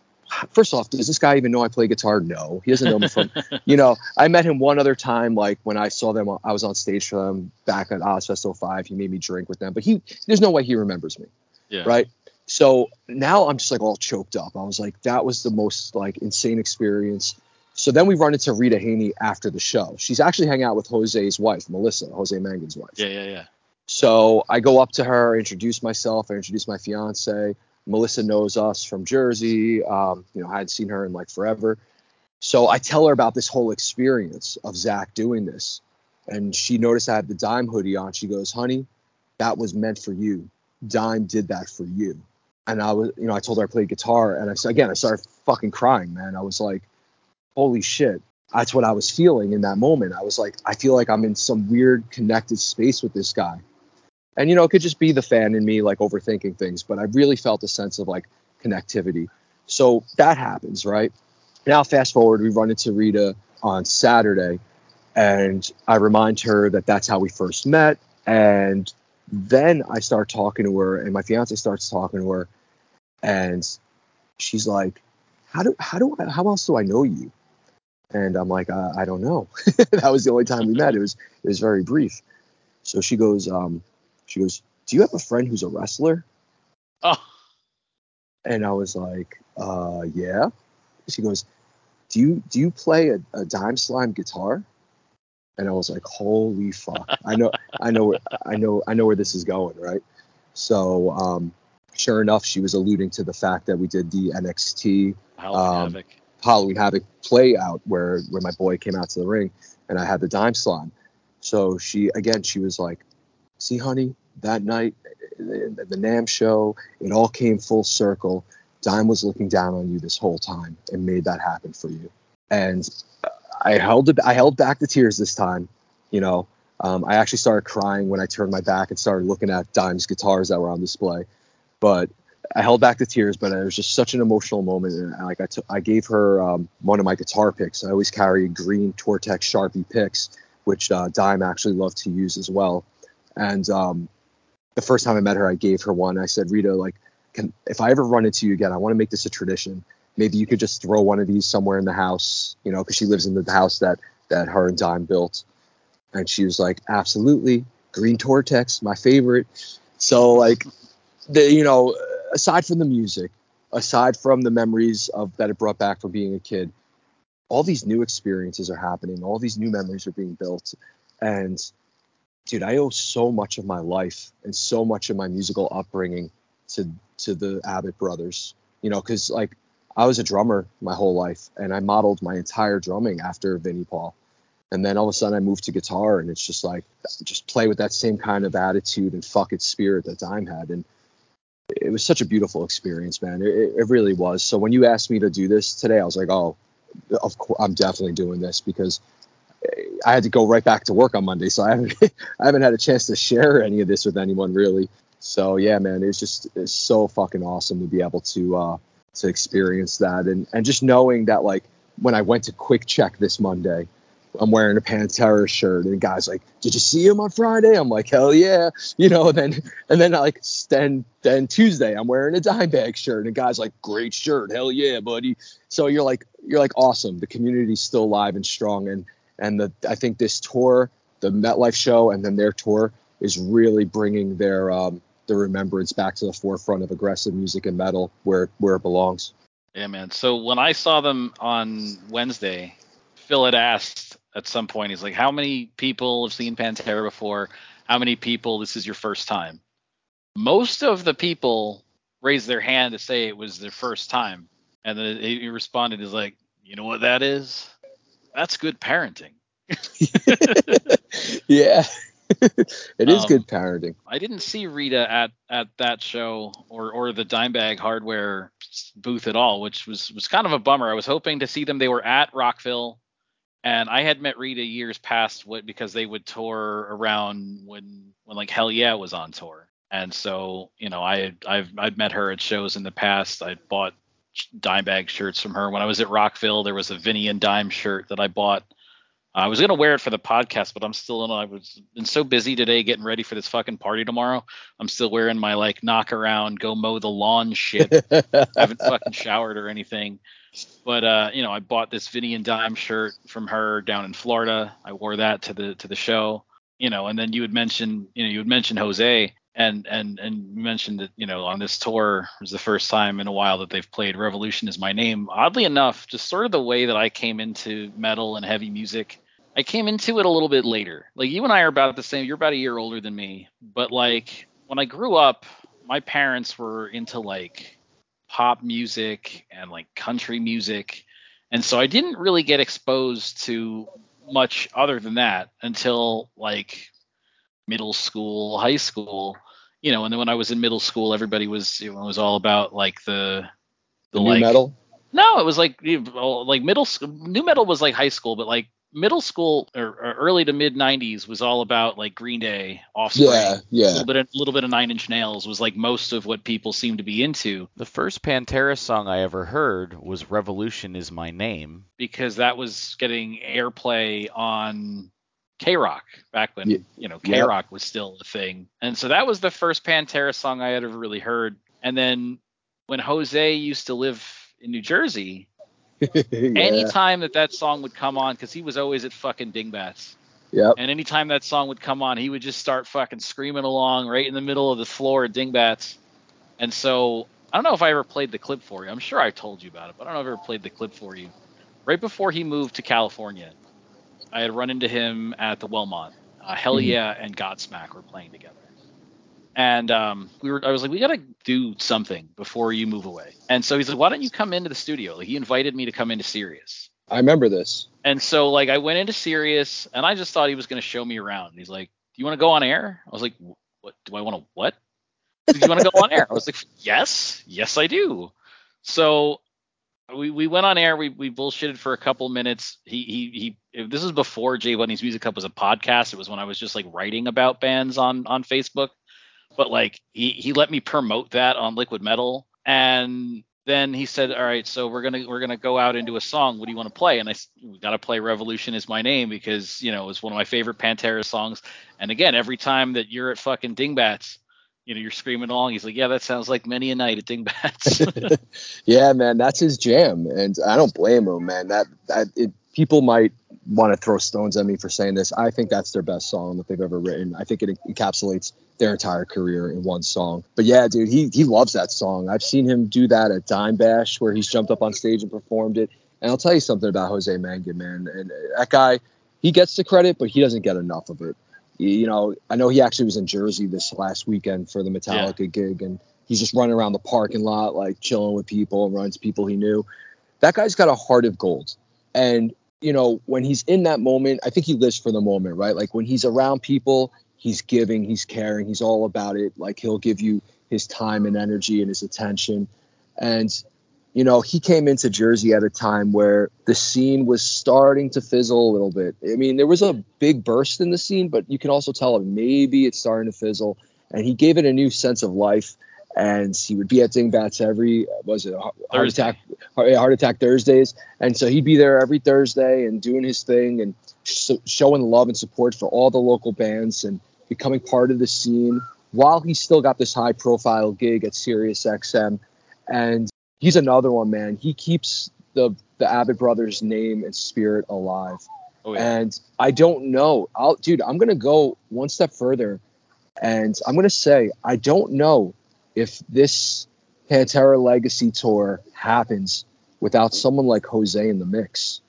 first off, does this guy even know I play guitar? No, he doesn't know me from, <laughs> you know, I met him one other time, like when I saw them, I was on stage for them back at Ozzfest 05. He made me drink with them, but he, there's no way he remembers me, Yeah. right? So now I'm just like all choked up. I was like, that was the most like insane experience. So then we run into Rita Haney after the show. She's actually hanging out with Jose's wife, Melissa, Jose Mangin's wife. Yeah, yeah, yeah. So I go up to her, introduce myself, I introduce my fiance. Melissa knows us from Jersey. Um, you know, I hadn't seen her in like forever. So I tell her about this whole experience of Zach doing this. And she noticed I had the Dime hoodie on. She goes, honey, that was meant for you. Dime did that for you. And I was, you know, I told her I played guitar. And I said, again, I started fucking crying, man. I was like, holy shit. That's what I was feeling in that moment. I was like, I feel like I'm in some weird connected space with this guy and you know it could just be the fan in me like overthinking things but i really felt a sense of like connectivity. So that happens right? Now fast forward we run into rita on saturday and i remind her that that's how we first met and then i start talking to her and my fiance starts talking to her and she's like how do how do I, how else do i know you? And i'm like uh, i don't know. <laughs> That was the only time we met. It was it was very brief. So she goes um she goes, Do you have a friend who's a wrestler? Oh, And I was like, uh, yeah. She goes, Do you do you play a, a dime slime guitar? And I was like, Holy fuck. I know I know where I know I know where this is going, right? So um sure enough, she was alluding to the fact that we did the NXT Halloween Um, Havoc. Halloween Havoc play out where where my boy came out to the ring and I had the dime slime. So she again she was like, "See, honey, that night the, the NAMM show, it all came full circle. Dime was looking down on you this whole time and made that happen for you." And I held I held back the tears this time. You know, um, I actually started crying when I turned my back and started looking at Dime's guitars that were on display. But I held back the tears, but it was just such an emotional moment. And like I, t- I gave her um, one of my guitar picks. I always carry green Tortex Sharpie picks, which uh, Dime actually loved to use as well. And um, the first time I met her, I gave her one. I said, Rita, like, can, if I ever run into you again, I want to make this a tradition. maybe you could just throw one of these somewhere in the house, you know, because she lives in the house that that her and Dime built. And she was like, absolutely, green Tortex, my favorite. So like, the you know, aside from the music, aside from the memories of that it brought back from being a kid, all these new experiences are happening. All these new memories are being built, and dude, I owe so much of my life and so much of my musical upbringing to to the Abbott brothers. You know, because like I was a drummer my whole life, and I modeled my entire drumming after Vinnie Paul. And then all of a sudden I moved to guitar, and it's just like just play with that same kind of attitude and fuck it spirit that Dime had, and it was such a beautiful experience, man. It, it really was. So when you asked me to do this today, I was like, oh, of course I'm definitely doing this because I had to go right back to work on Monday, so I haven't <laughs> I haven't had a chance to share any of this with anyone really. So yeah, man, it's just it's so fucking awesome to be able to uh, to experience that and and just knowing that like when I went to QuickChek this Monday, I'm wearing a Pantera shirt, and the guy's like, "Did you see him on Friday?" I'm like, "Hell yeah!" <laughs> You know. And then and then like then then Tuesday, I'm wearing a Dimebag shirt, and the guy's like, "Great shirt, hell yeah, buddy." So you're like you're like awesome. The community's still alive and strong, and and the I think this tour, the MetLife show, and then their tour is really bringing their um, the remembrance back to the forefront of aggressive music and metal where where it belongs. Yeah, man. So when I saw them on Wednesday, Phil had asked at some point, he's like, "How many people have seen Pantera before? How many people this is your first time?" Most of the people raised their hand to say it was their first time, and then he responded, "Is like, you know what that is? That's good parenting." <laughs> yeah. <laughs> it is Um, good parenting. I didn't see Rita at at that show or or the Dimebag Hardware booth at all, which was was kind of a bummer. I was hoping to see them. They were at Rockville, and I had met Rita years past what because they would tour around when when like Hellyeah was on tour, and so you know I I've I've met her at shows in the past. I bought Dimebag shirts from her when I was at Rockville. There was a Vinny and Dime shirt that I bought. I was gonna wear it for the podcast, but I'm still in. I was been so busy today getting ready for this fucking party tomorrow. I'm still wearing my like knock around, go mow the lawn shit. <laughs> I haven't fucking showered or anything. But uh, you know, I bought this Vinny and Dime shirt from her down in Florida. I wore that to the to the show. You know, and then you would mention, you know, you would mention Jose and and and mentioned that, you know, on this tour it was the first time in a while that they've played Revolution is my name. Oddly enough, just sort of the way that I came into metal and heavy music I came into it a little bit later. Like you and I are about the same. You're about a year older than me, but like when I grew up, my parents were into like pop music and like country music, and so I didn't really get exposed to much other than that until like middle school, high school. You know, and then when I was in middle school, everybody was you know, it was all about like the The new like metal. no, it was like like middle school. Nu metal was like high school, but like middle school or, or early to mid '90s was all about like Green Day, Offspring, Yeah, a yeah. little bit, a little bit of Nine Inch Nails was like most of what people seemed to be into The first Pantera song I ever heard was Revolution is My Name. because that was getting airplay on K Rock back when Ye- you know. K Rock was still a thing, and so that was the first Pantera song I had ever really heard. And then when Jose used to live in New Jersey, <laughs> yeah. anytime that that song would come on, because he was always at fucking Dingbatz, Yep. and anytime that song would come on, he would just start fucking screaming along right in the middle of the floor at Dingbatz. And so I don't know if I ever played the clip for you. I'm sure I told you about it, but I don't know if I ever played the clip for you. Right before he moved to California, I had run into him at the Wellmont. Uh, Hell Mhm. Yeah and Godsmack were playing together. And um, we were, I was like, we gotta do something before you move away. And so he's like, why don't you come into the studio? Like he invited me to come into Sirius. I remember this. And so like I went into Sirius and I just thought he was going to show me around. And he's like, "Do you want to go on air?" I was like, "What? Do I want to what? Do you want to go on air?" I was like, "Yes, yes I do." So we, we went on air. We we bullshitted for a couple minutes. He he he. This is before J-Bunny's Music Hub was a podcast. It was when I was just like writing about bands on on Facebook. But like he he let me promote that on Liquid Metal and then he said, "All right, so we're gonna we're gonna go out into a song. What do you want to play?" And I we gotta play "Revolution Is My Name" because you know it's one of my favorite Pantera songs. And again, every time that you're at fucking Dingbatz, you know you're screaming along. He's like, yeah, that sounds like many a night at Dingbatz. <laughs> <laughs> yeah, man, that's his jam, and I don't blame him, man. That that it, people might want to throw stones at me for saying this. I think that's their best song that they've ever written. I think it encapsulates their entire career in one song. But yeah, dude, he he loves that song. I've seen him do that at Dime Bash where he's jumped up on stage and performed it. And I'll tell you something about Jose Mangin, man. And that guy, he gets the credit, but he doesn't get enough of it. You know, I know he actually was in Jersey this last weekend for the Metallica yeah. gig, and he's just running around the parking lot like chilling with people and runs people he knew. That guy's got a heart of gold. And you know, when he's in that moment, I think he lives for the moment, right? Like when he's around people, he's giving, he's caring, he's all about it. Like he'll give you his time and energy and his attention. And, you know, he came into Jersey at a time where the scene was starting to fizzle a little bit. I mean, there was a big burst in the scene, but you can also tell maybe it's starting to fizzle. And he gave it a new sense of life and he would be at Dingbatz every was it heart Thursday. attack heart attack Thursdays, and so he'd be there every Thursday and doing his thing and sh- showing love and support for all the local bands and becoming part of the scene while he still got this high profile gig at Sirius XM, and he's another one, man. He keeps the the Abbott brothers name and spirit alive. Oh, yeah. And I don't know, I'll, dude. I'm gonna go one step further, and I'm gonna say I don't know if this Pantera Legacy tour happens without someone like Jose in the mix,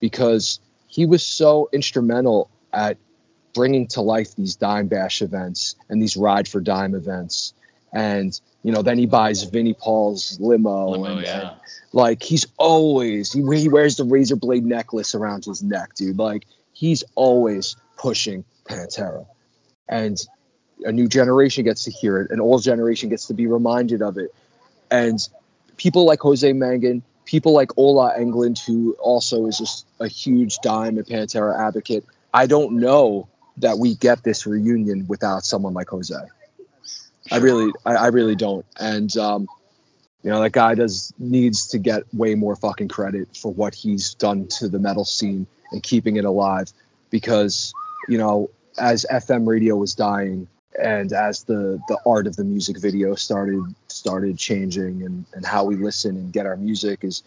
because he was so instrumental at bringing to life these Dime Bash events and these Ride for Dime events. And, you know, then he buys Vinnie Paul's limo. limo and, yeah. and, like, he's always, he, he wears the razor blade necklace around his neck, dude. Like, he's always pushing Pantera. And a new generation gets to hear it, an old generation gets to be reminded of it. And people like Jose Mangin, people like Ola Englund, who also is just a huge Dime and Pantera advocate, I don't know that we get this reunion without someone like Jose. I really, I, I really don't. And um, you know, that guy does needs to get way more fucking credit for what he's done to the metal scene and keeping it alive. Because you know, as FM radio was dying, and as the the art of the music video started started changing and and how we listen and get our music is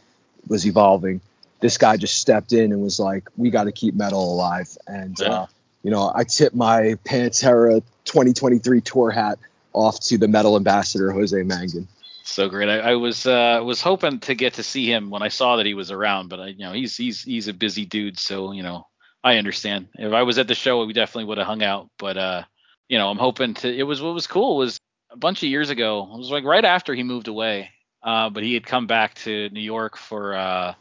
was evolving this guy just stepped in and was like we got to keep metal alive and yeah. uh, you know i tip my pantera 2023 tour hat off to the metal ambassador jose mangin so great. I, I, was uh, was hoping to get to see him when I saw that he was around, but I, you know he's he's he's a busy dude, so you know I understand. If I was at the show, we definitely would have hung out. But uh, you know, I'm hoping to. It was what was cool was a bunch of years ago. It was like right after he moved away, uh, but he had come back to New York for uh,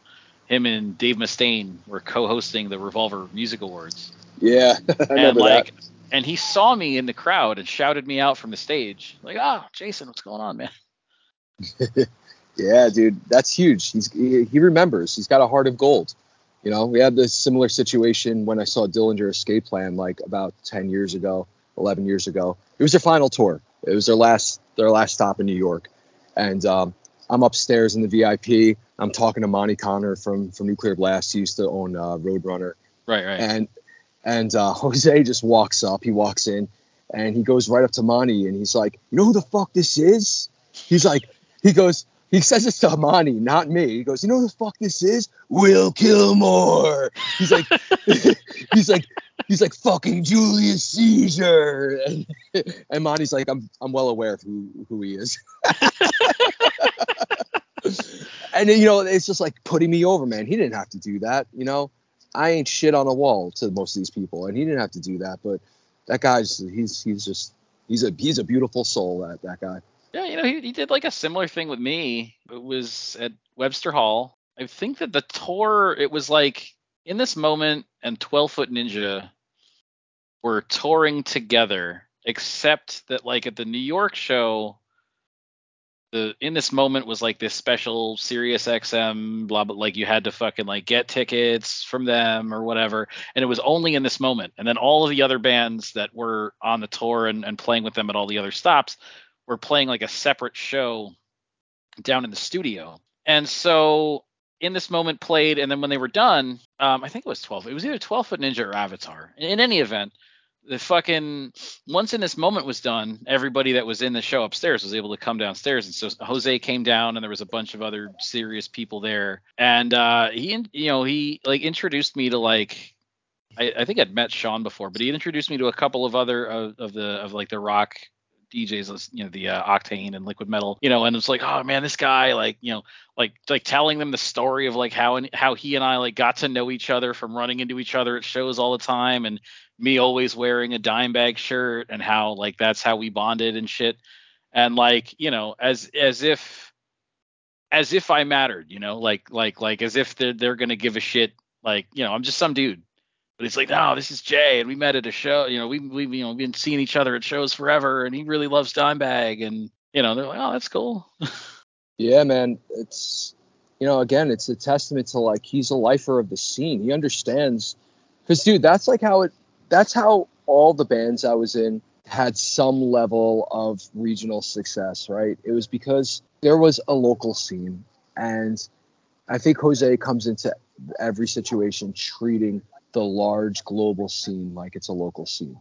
him and Dave Mustaine were co-hosting the Revolver Music Awards. Yeah, <laughs> and like, that. And he saw me in the crowd and shouted me out from the stage, like, "Ah, oh, Jason, what's going on, man?" <laughs> yeah, dude, that's huge. He's he, he remembers. He's got a heart of gold. You know, we had this similar situation when I saw Dillinger Escape Plan like about 10 years ago. 11 years ago. It was their final tour. It was their last their last stop in New York, and um, I'm upstairs in the VIP. I'm talking to Monte Conner from from Nuclear Blast. He used to own uh, Roadrunner. Right, right. And and uh, <laughs> Jose just walks up. He walks in, and he goes right up to Monte, and he's like, "You know who the fuck this is?" He's like, he goes, he says this to Monte, not me. He goes, "You know who the fuck this is? Will Kilmore." He's like, <laughs> he's like, he's like fucking Julius Caesar, <laughs> and, and like, I'm I'm well aware of who who he is. and you know, it's just like putting me over, man. He didn't have to do that, you know. I ain't shit on a wall to most of these people, and he didn't have to do that. But that guy's he's he's just he's a he's a beautiful soul. That that guy. Yeah, you know, he, he did like a similar thing with me. It was at Webster Hall. I think that the tour it was like in this moment and 12 foot ninja were touring together except that like at the new york show the in this moment was like this special Sirius XM blah blah like you had to fucking like get tickets from them or whatever and it was only in this moment and then all of the other bands that were on the tour and, and playing with them at all the other stops were playing like a separate show down in the studio and so in this moment played, and then when they were done, um, I think it was 12. It was either 12 Foot Ninja or Avatar. In, in any event, the fucking once in this moment was done, everybody that was in the show upstairs was able to come downstairs, and so Jose came down, and there was a bunch of other Sirius people there, and uh, he, you know, he like introduced me to like. I, I think I'd met Sean before, but he introduced me to a couple of other of, of the of like the rock DJs, you know, the uh, Octane and Liquid Metal, you know, and it's like, oh man, this guy, like, you know, like like telling them the story of like how and how he and I like got to know each other from running into each other at shows all the time, and me always wearing a Dimebag shirt, and how like that's how we bonded and shit, and like, you know, as as if as if I mattered, you know, like like like as if they're they're gonna give a shit, like, you know, I'm just some dude but he's like, no, this is Jay, and we met at a show. You know, we we you know been seeing each other at shows forever, and he really loves Dimebag, and you know, they're like, oh, that's cool. <laughs> yeah, man, it's you know, again, it's a testament to like he's a lifer of the scene. He understands, because dude, that's like how it. That's how all the bands I was in had some level of regional success, right? It was because there was a local scene, and I think Jose comes into every situation treating the large global scene like it's a local scene.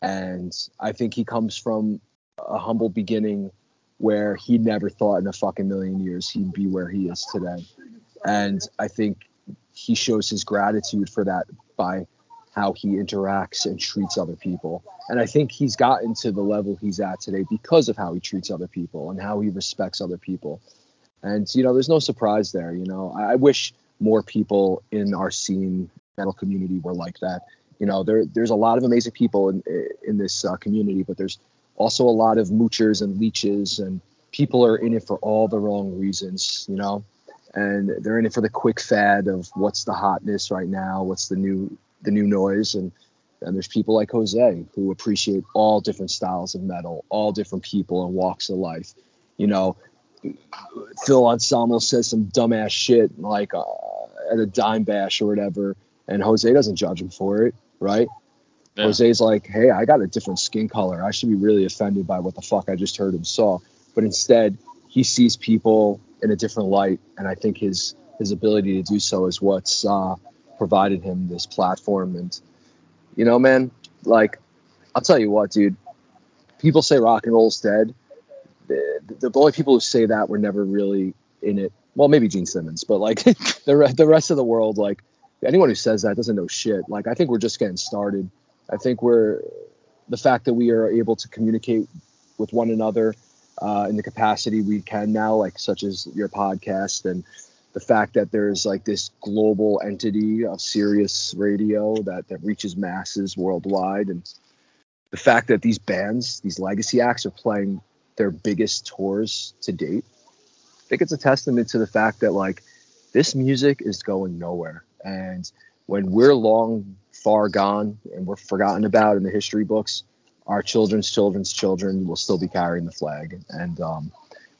And I think he comes from a humble beginning where he never thought in a fucking million years he'd be where he is today. And I think he shows his gratitude for that by how he interacts and treats other people. And I think he's gotten to the level he's at today because of how he treats other people and how he respects other people. And, you know, there's no surprise there. You know, I wish more people in our scene metal community were like that. You know, there there's a lot of amazing people in in this uh, community, but there's also a lot of moochers and leeches, and people are in it for all the wrong reasons. You know, and they're in it for the quick fad of what's the hotness right now, what's the new the new noise, and and there's people like Jose who appreciate all different styles of metal, all different people and walks of life. You know, Phil Anselmo says some dumbass shit like uh, at a dime bash or whatever, and Jose doesn't judge him for it, right? Yeah. Jose's like, hey, I got a different skin color. I should be really offended by what the fuck I just heard him saw. But instead, he sees people in a different light, and I think his his ability to do so is what's uh, provided him this platform. And you know, man, like I'll tell you what, dude. People say rock and roll's dead. The, the only people who say that were never really in it. Well, maybe Gene Simmons, but like <laughs> the the rest of the world, like anyone who says that doesn't know shit. Like I think we're just getting started. I think we're the fact that we are able to communicate with one another uh, in the capacity we can now, like such as your podcast, and the fact that there's like this global entity of Sirius Radio that that reaches masses worldwide, and the fact that these bands, these legacy acts, are playing their biggest tours to date. I think it's a testament to the fact that like this music is going nowhere and when we're long far gone and we're forgotten about in the history books, our children's children's children will still be carrying the flag. And um,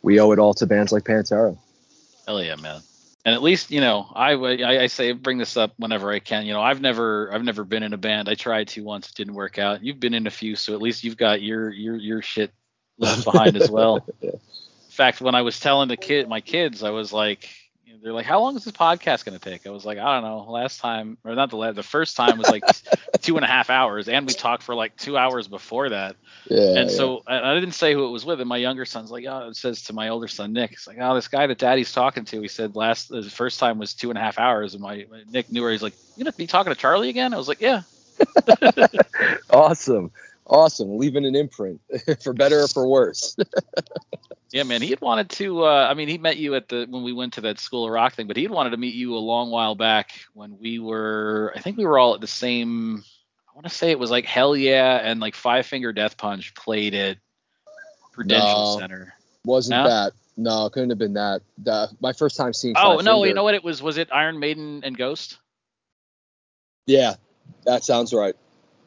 we owe it all to bands like Pantera. Hell yeah, man. And at least you know, I, I I say bring this up whenever I can. You know, I've never I've never been in a band. I tried to once, it didn't work out. You've been in a few, so at least you've got your your your shit left behind as well. yeah. <laughs> In fact, when I was telling the kid my kids, I was like, they're like, how long is this podcast going to take? I was like, I don't know. Last time, or not the last, the first time was like <laughs> two and a half hours, and we talked for like two hours before that. Yeah. And so yeah. I, I, didn't say who it was with, and my younger son's like, oh, it says to my older son Nick, it's like, oh, this guy that Daddy's talking to, he said last the first time was two and a half hours, and my, my Nick knew where he's like, you gonna be talking to Charlie again? I was like, yeah. <laughs> awesome, awesome, leaving an imprint <laughs> for better or for worse. <laughs> Yeah, man, he had wanted to. Uh, I mean, he met you at the when we went to that School of Rock thing, but he had wanted to meet you a long while back when we were. I think we were all at the same. I want to say it was like Hellyeah and like Five Finger Death Punch played at Prudential no, Center. Wasn't no? that? No, couldn't have been that. The, my first time seeing. Oh Five no, Finger, you know what it was? Was it Iron Maiden and Ghost? Yeah, that sounds right.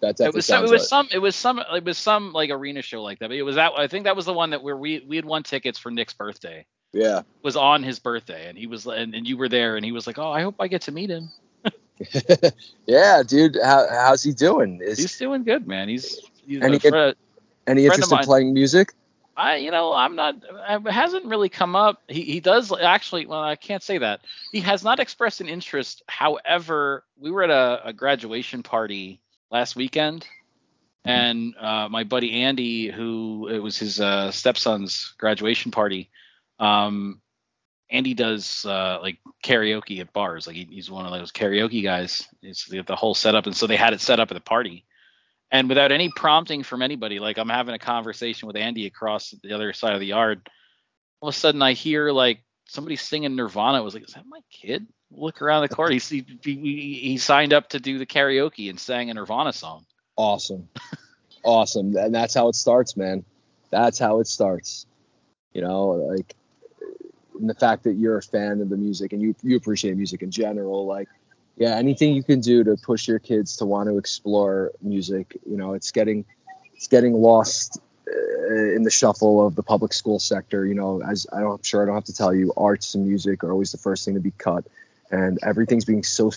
That it was some, it was right. some it was some it was some like arena show like that. But it was that I think that was the one that where we we had won tickets for Nick's birthday. Yeah. It was on his birthday and he was and, and you were there and he was like, "Oh, I hope I get to meet him." <laughs> <laughs> yeah, dude. How, how's he doing? Is, he's doing good, man. He's, he's any, any interest in playing music? I, you know, I'm not. It hasn't really come up. He, he does actually. Well, I can't say that. He has not expressed an interest. However, we were at a, a graduation party last weekend and uh, my buddy Andy, who it was his uh, stepson's graduation party. Um, Andy does uh, like karaoke at bars. Like he, he's one of those karaoke guys. It's the, the whole setup, and so they had it set up at the party. And without any prompting from anybody, like I'm having a conversation with Andy across the other side of the yard. All of a sudden, I hear like somebody singing Nirvana. I was like, "Is that my kid?" Look around the corner. He, he, he signed up to do the karaoke and sang a Nirvana song. Awesome, awesome, and that's how it starts, man. That's how it starts. You know, like and the fact that you're a fan of the music and you you appreciate music in general, like yeah, anything you can do to push your kids to want to explore music, you know, it's getting it's getting lost uh, in the shuffle of the public school sector. You know, as I am sure I don't have to tell you, arts and music are always the first thing to be cut, and everything's being so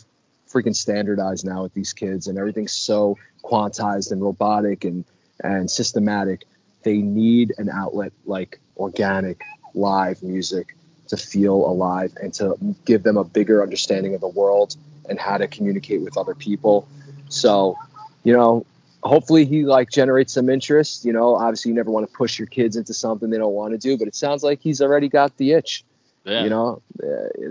freaking standardized now with these kids, and everything's so quantized and robotic and and systematic. They need an outlet like organic live music to feel alive and to give them a bigger understanding of the world and how to communicate with other people. So, you know, hopefully he like generates some interest. You know, obviously you never want to push your kids into something they don't want to do, but it sounds like he's already got the itch. Yeah. You know,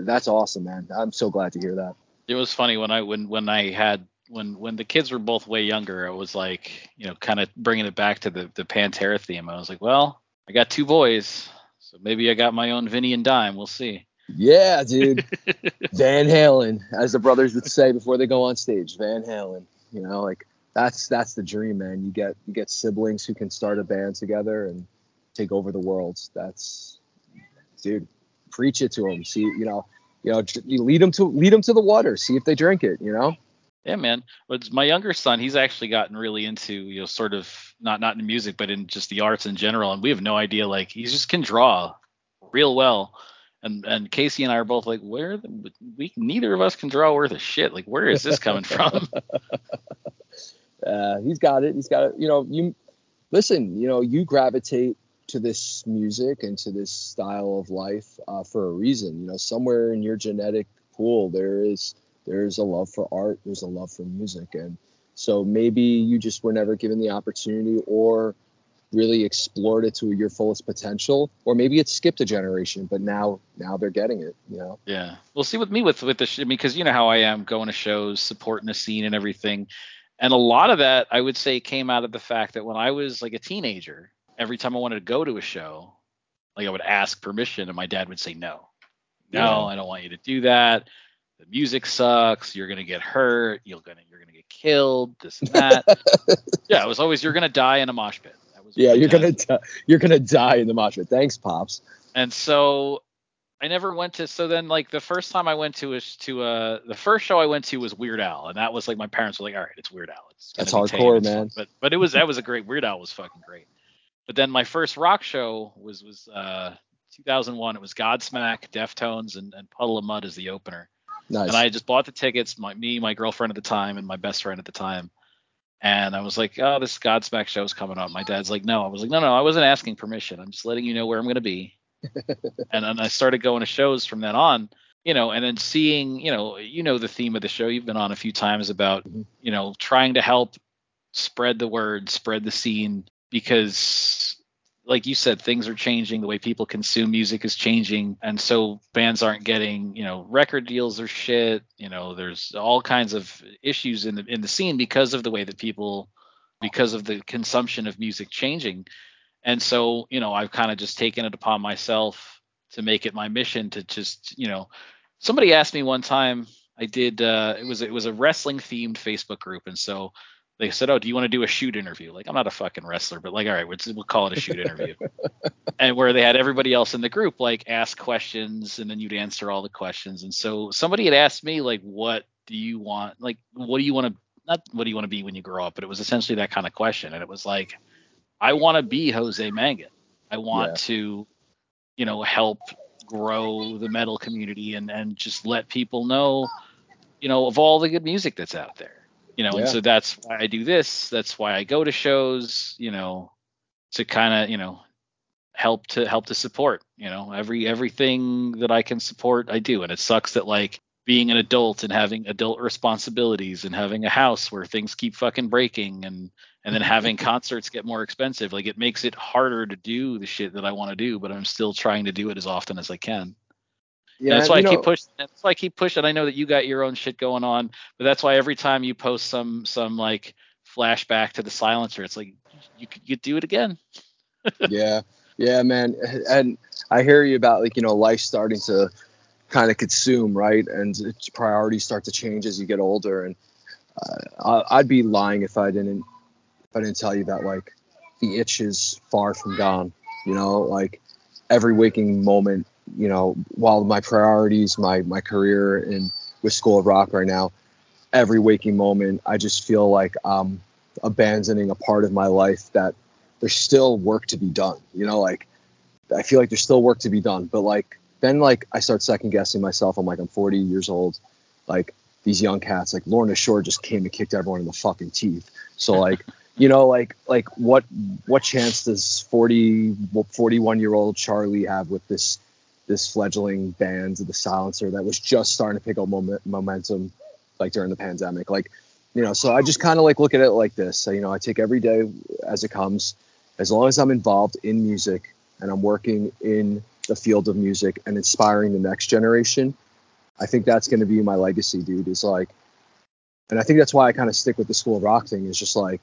that's awesome, man. I'm so glad to hear that. It was funny when I when when I had when when the kids were both way younger, I was like you know kind of bringing it back to the the Pantera theme. I was like, well, I got two boys. So maybe I got my own Vinny and Dime. We'll see. Yeah, dude. <laughs> Van Halen, as the brothers would say before they go on stage. Van Halen. You know, like that's that's the dream, man. You get you get siblings who can start a band together and take over the world. That's, dude. Preach it to them. See, you know, you know, you lead them to lead them to the water. See if they drink it. You know. Yeah, man. But my younger son, he's actually gotten really into, you know, sort of not not in music, but in just the arts in general. And we have no idea. Like he just can draw real well. And and Casey and I are both like, where the, we neither of us can draw worth a shit. Like where is this coming from? <laughs> <laughs> uh, he's got it. He's got it. You know, you listen. You know, you gravitate to this music and to this style of life uh, for a reason. You know, somewhere in your genetic pool there is there's a love for art, there's a love for music, and so maybe you just were never given the opportunity or really explored it to your fullest potential or maybe it skipped a generation but now now they're getting it you know? Yeah. We'll see with me with with the sh- I mean, because you know how i am going to shows supporting the scene and everything. And a lot of that i would say came out of the fact that when i was like a teenager every time i wanted to go to a show like i would ask permission and my dad would say no no yeah. i don't want you to do that the music sucks, you're gonna get hurt, you're gonna you're gonna get killed, this and that. <laughs> yeah, it was always you're gonna die in a mosh pit. yeah, you're gonna di- you're gonna die in the mosh pit. Thanks, pops. And so I never went to. So then, like the first time I went to a to a the first show I went to was Weird Al, and that was like my parents were like, all right, it's Weird Al. It's That's hardcore, man. But but it was that was a great Weird Al was fucking great. But then my first rock show was was uh 2001. It was Godsmack, Deftones, and, and Puddle of Mudd as the opener. Nice. And I just bought the tickets, my me, my girlfriend at the time, and my best friend at the time. And I was like, oh, this Godsmack show is coming up. My dad's like, no. I was like, no, no, I wasn't asking permission. I'm just letting you know where I'm going to be. <laughs> and then I started going to shows from then on, you know, and then seeing, you know, you know the theme of the show. You've been on a few times about, mm-hmm. you know, trying to help spread the word, spread the scene, because like you said, things are changing. The way people consume music is changing, and so bands aren't getting, you know, record deals or shit. You know, there's all kinds of issues in the in the scene because of the way that people, because of the consumption of music changing, and so you know, I've kind of just taken it upon myself to make it my mission to just, you know, somebody asked me one time. I did. Uh, it was it was a wrestling themed Facebook group, and so they said, "Oh, do you want to do a shoot interview?" Like, I'm not a fucking wrestler, but like, all right, we'll, we'll call it a shoot interview. <laughs> and where they had everybody else in the group like ask questions, and then you'd answer all the questions. And so somebody had asked me like, "What do you want? Like, what do you want to? Not what do you want to be when you grow up?" But it was essentially that kind of question, and it was like, I want to be Jose Mangin. I want yeah. to, you know, help grow the metal community and and just let people know, you know, of all the good music that's out there you know, yeah. and so that's why I do this. That's why I go to shows, you know, to kind of, you know, help to help to support, you know, every everything that I can support, I do. And it sucks that like being an adult and having adult responsibilities and having a house where things keep fucking breaking and and then having <laughs> concerts get more expensive like it makes it harder to do the shit that i want to do but i'm still trying to do it as often as i can yeah and that's why i know, keep pushing that's why i keep pushing. I know that you got your own shit going on but that's why every time you post some some like flashback to the silencer it's like you could you do it again. <laughs> Yeah. Yeah man. And i hear you about like you know life starting to kind of consume right? And priorities start to change as you get older. And uh, I'd be lying if I didn't if I didn't tell you that like the itch is far from gone. You know, like every waking moment, you know, while my priorities, my my career in with School of Rock right now, every waking moment, I just feel like I'm abandoning a part of my life that there's still work to be done. You know, like I feel like there's still work to be done, but like then like I start second guessing myself. I'm like I'm 40 years old, like these young cats, like Lorna Shore just came and kicked everyone in the fucking teeth. So <laughs> like you know like like what what chance does 40 41 year old charlie have with this this fledgling band the silencer that was just starting to pick up moment, momentum like during the pandemic like you know so i just kind of like look at it like this. So, you know i take every day as it comes. As long as i'm involved in music and i'm working in the field of music and inspiring the next generation i think that's going to be my legacy dude is like and i think that's why i kind of stick with the school of rock thing is just like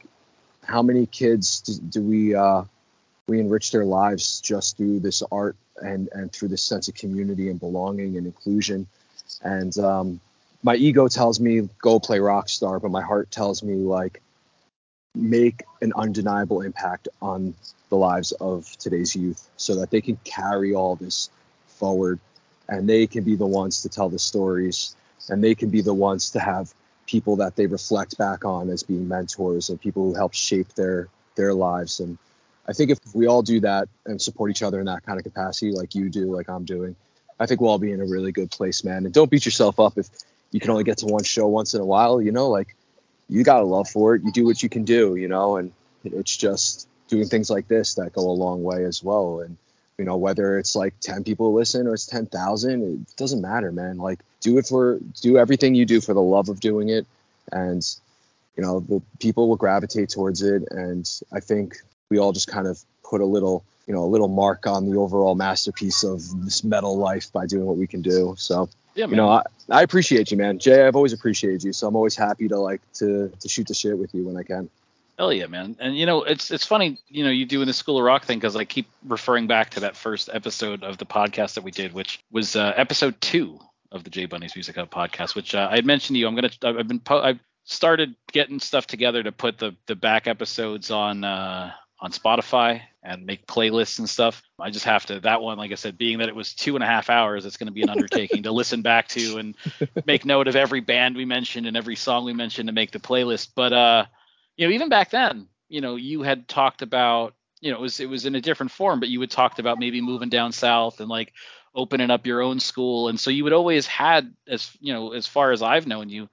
how many kids do, do we uh, we enrich their lives just through this art and and through this sense of community and belonging and inclusion. And um, my ego tells me go play rock star but my heart tells me like make an undeniable impact on the lives of today's youth so that they can carry all this forward. And they can be the ones to tell the stories. And they can be the ones to have people that they reflect back on as being mentors and people who help shape their their lives. And i think if we all do that and support each other in that kind of capacity like you do like i'm doing i think we'll all be in a really good place man. And don't beat yourself up if you can only get to one show once in a while you know like you got a love for it. You do what you can do you know and it's just doing things like this that go a long way as well. And you know whether it's like 10 people listen or it's 10,000 it doesn't matter man. Like do it for do everything you do for the love of doing it. And you know the people will gravitate towards it. And i think we all just kind of put a little you know a little mark on the overall masterpiece of this metal life by doing what we can do so yeah, you know I, I appreciate you man jay i've always appreciated you so i'm always happy to like to to shoot the shit with you when i can Hell yeah, man! And you know, it's it's funny, you know, you doing the School of Rock thing because I keep referring back to that first episode of the podcast that we did, which was uh, episode two of the J Bunny's Music Hub podcast, which uh, I had mentioned to you. I'm gonna, I've been, po- I've started getting stuff together to put the the back episodes on uh, on Spotify and make playlists and stuff. I just have to that one, like I said, being that it was two and a half hours, it's going to be an undertaking to listen back to and <laughs> make note of every band we mentioned and every song we mentioned to make the playlist. But uh you know, even back then, you know, you had talked about, you know, it was it was in a different form, but you had talked about maybe moving down south and like opening up your own school, and so you had always had, as you know, as far as I've known you,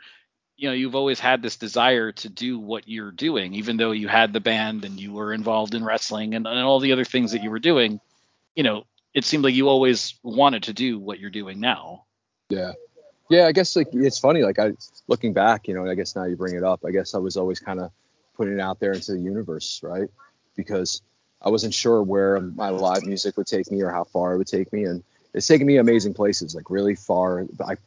you know, you've always had this desire to do what you're doing, even though you had the band and you were involved in wrestling and, and all the other things that you were doing. You know, it seemed like you always wanted to do what you're doing now. Yeah. Yeah, I guess like it's funny. Like I looking back, you know, I guess now you bring it up. I guess I was always kind of putting it out there into the universe, right? Because I wasn't sure where my live music would take me or how far it would take me, and it's taken me amazing places, like really far, like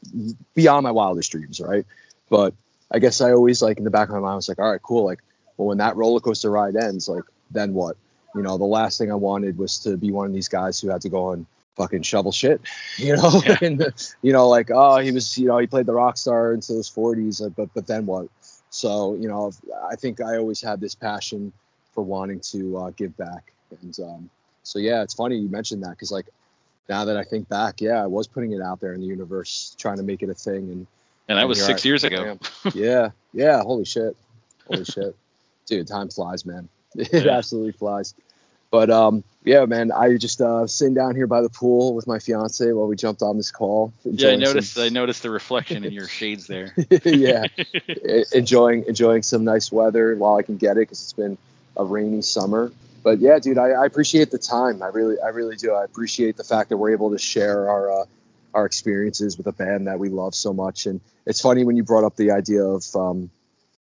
beyond my wildest dreams, right? But I guess I always like in the back of my mind I was like, all right, cool, like, well, when that roller coaster ride ends, like, then what? You know, the last thing I wanted was to be one of these guys who had to go and fucking shovel shit, <laughs> you know, yeah. <laughs> and you know, like, oh, he was, you know, he played the rock star until his 40s, but but then what? So, you know, I think I always had this passion for wanting to uh, give back. And um, so, yeah, it's funny you mentioned that because, like, now that I think back, yeah, I was putting it out there in the universe, trying to make it a thing. And and that was six I, years ago. <laughs> yeah, yeah. Holy shit, holy shit, <laughs> dude. Time flies, man. <laughs> It yeah. absolutely flies. But um, yeah, man, I just uh, sitting down here by the pool with my fiance while we jumped on this call. Yeah, I noticed. Some... I noticed the reflection in your shades there. yeah, enjoying enjoying some nice weather while I can get it because it's been a rainy summer. But yeah, dude, I, I, appreciate the time. I really, I really do. I appreciate the fact that we're able to share our uh, our experiences with a band that we love so much. And it's funny when you brought up the idea of um,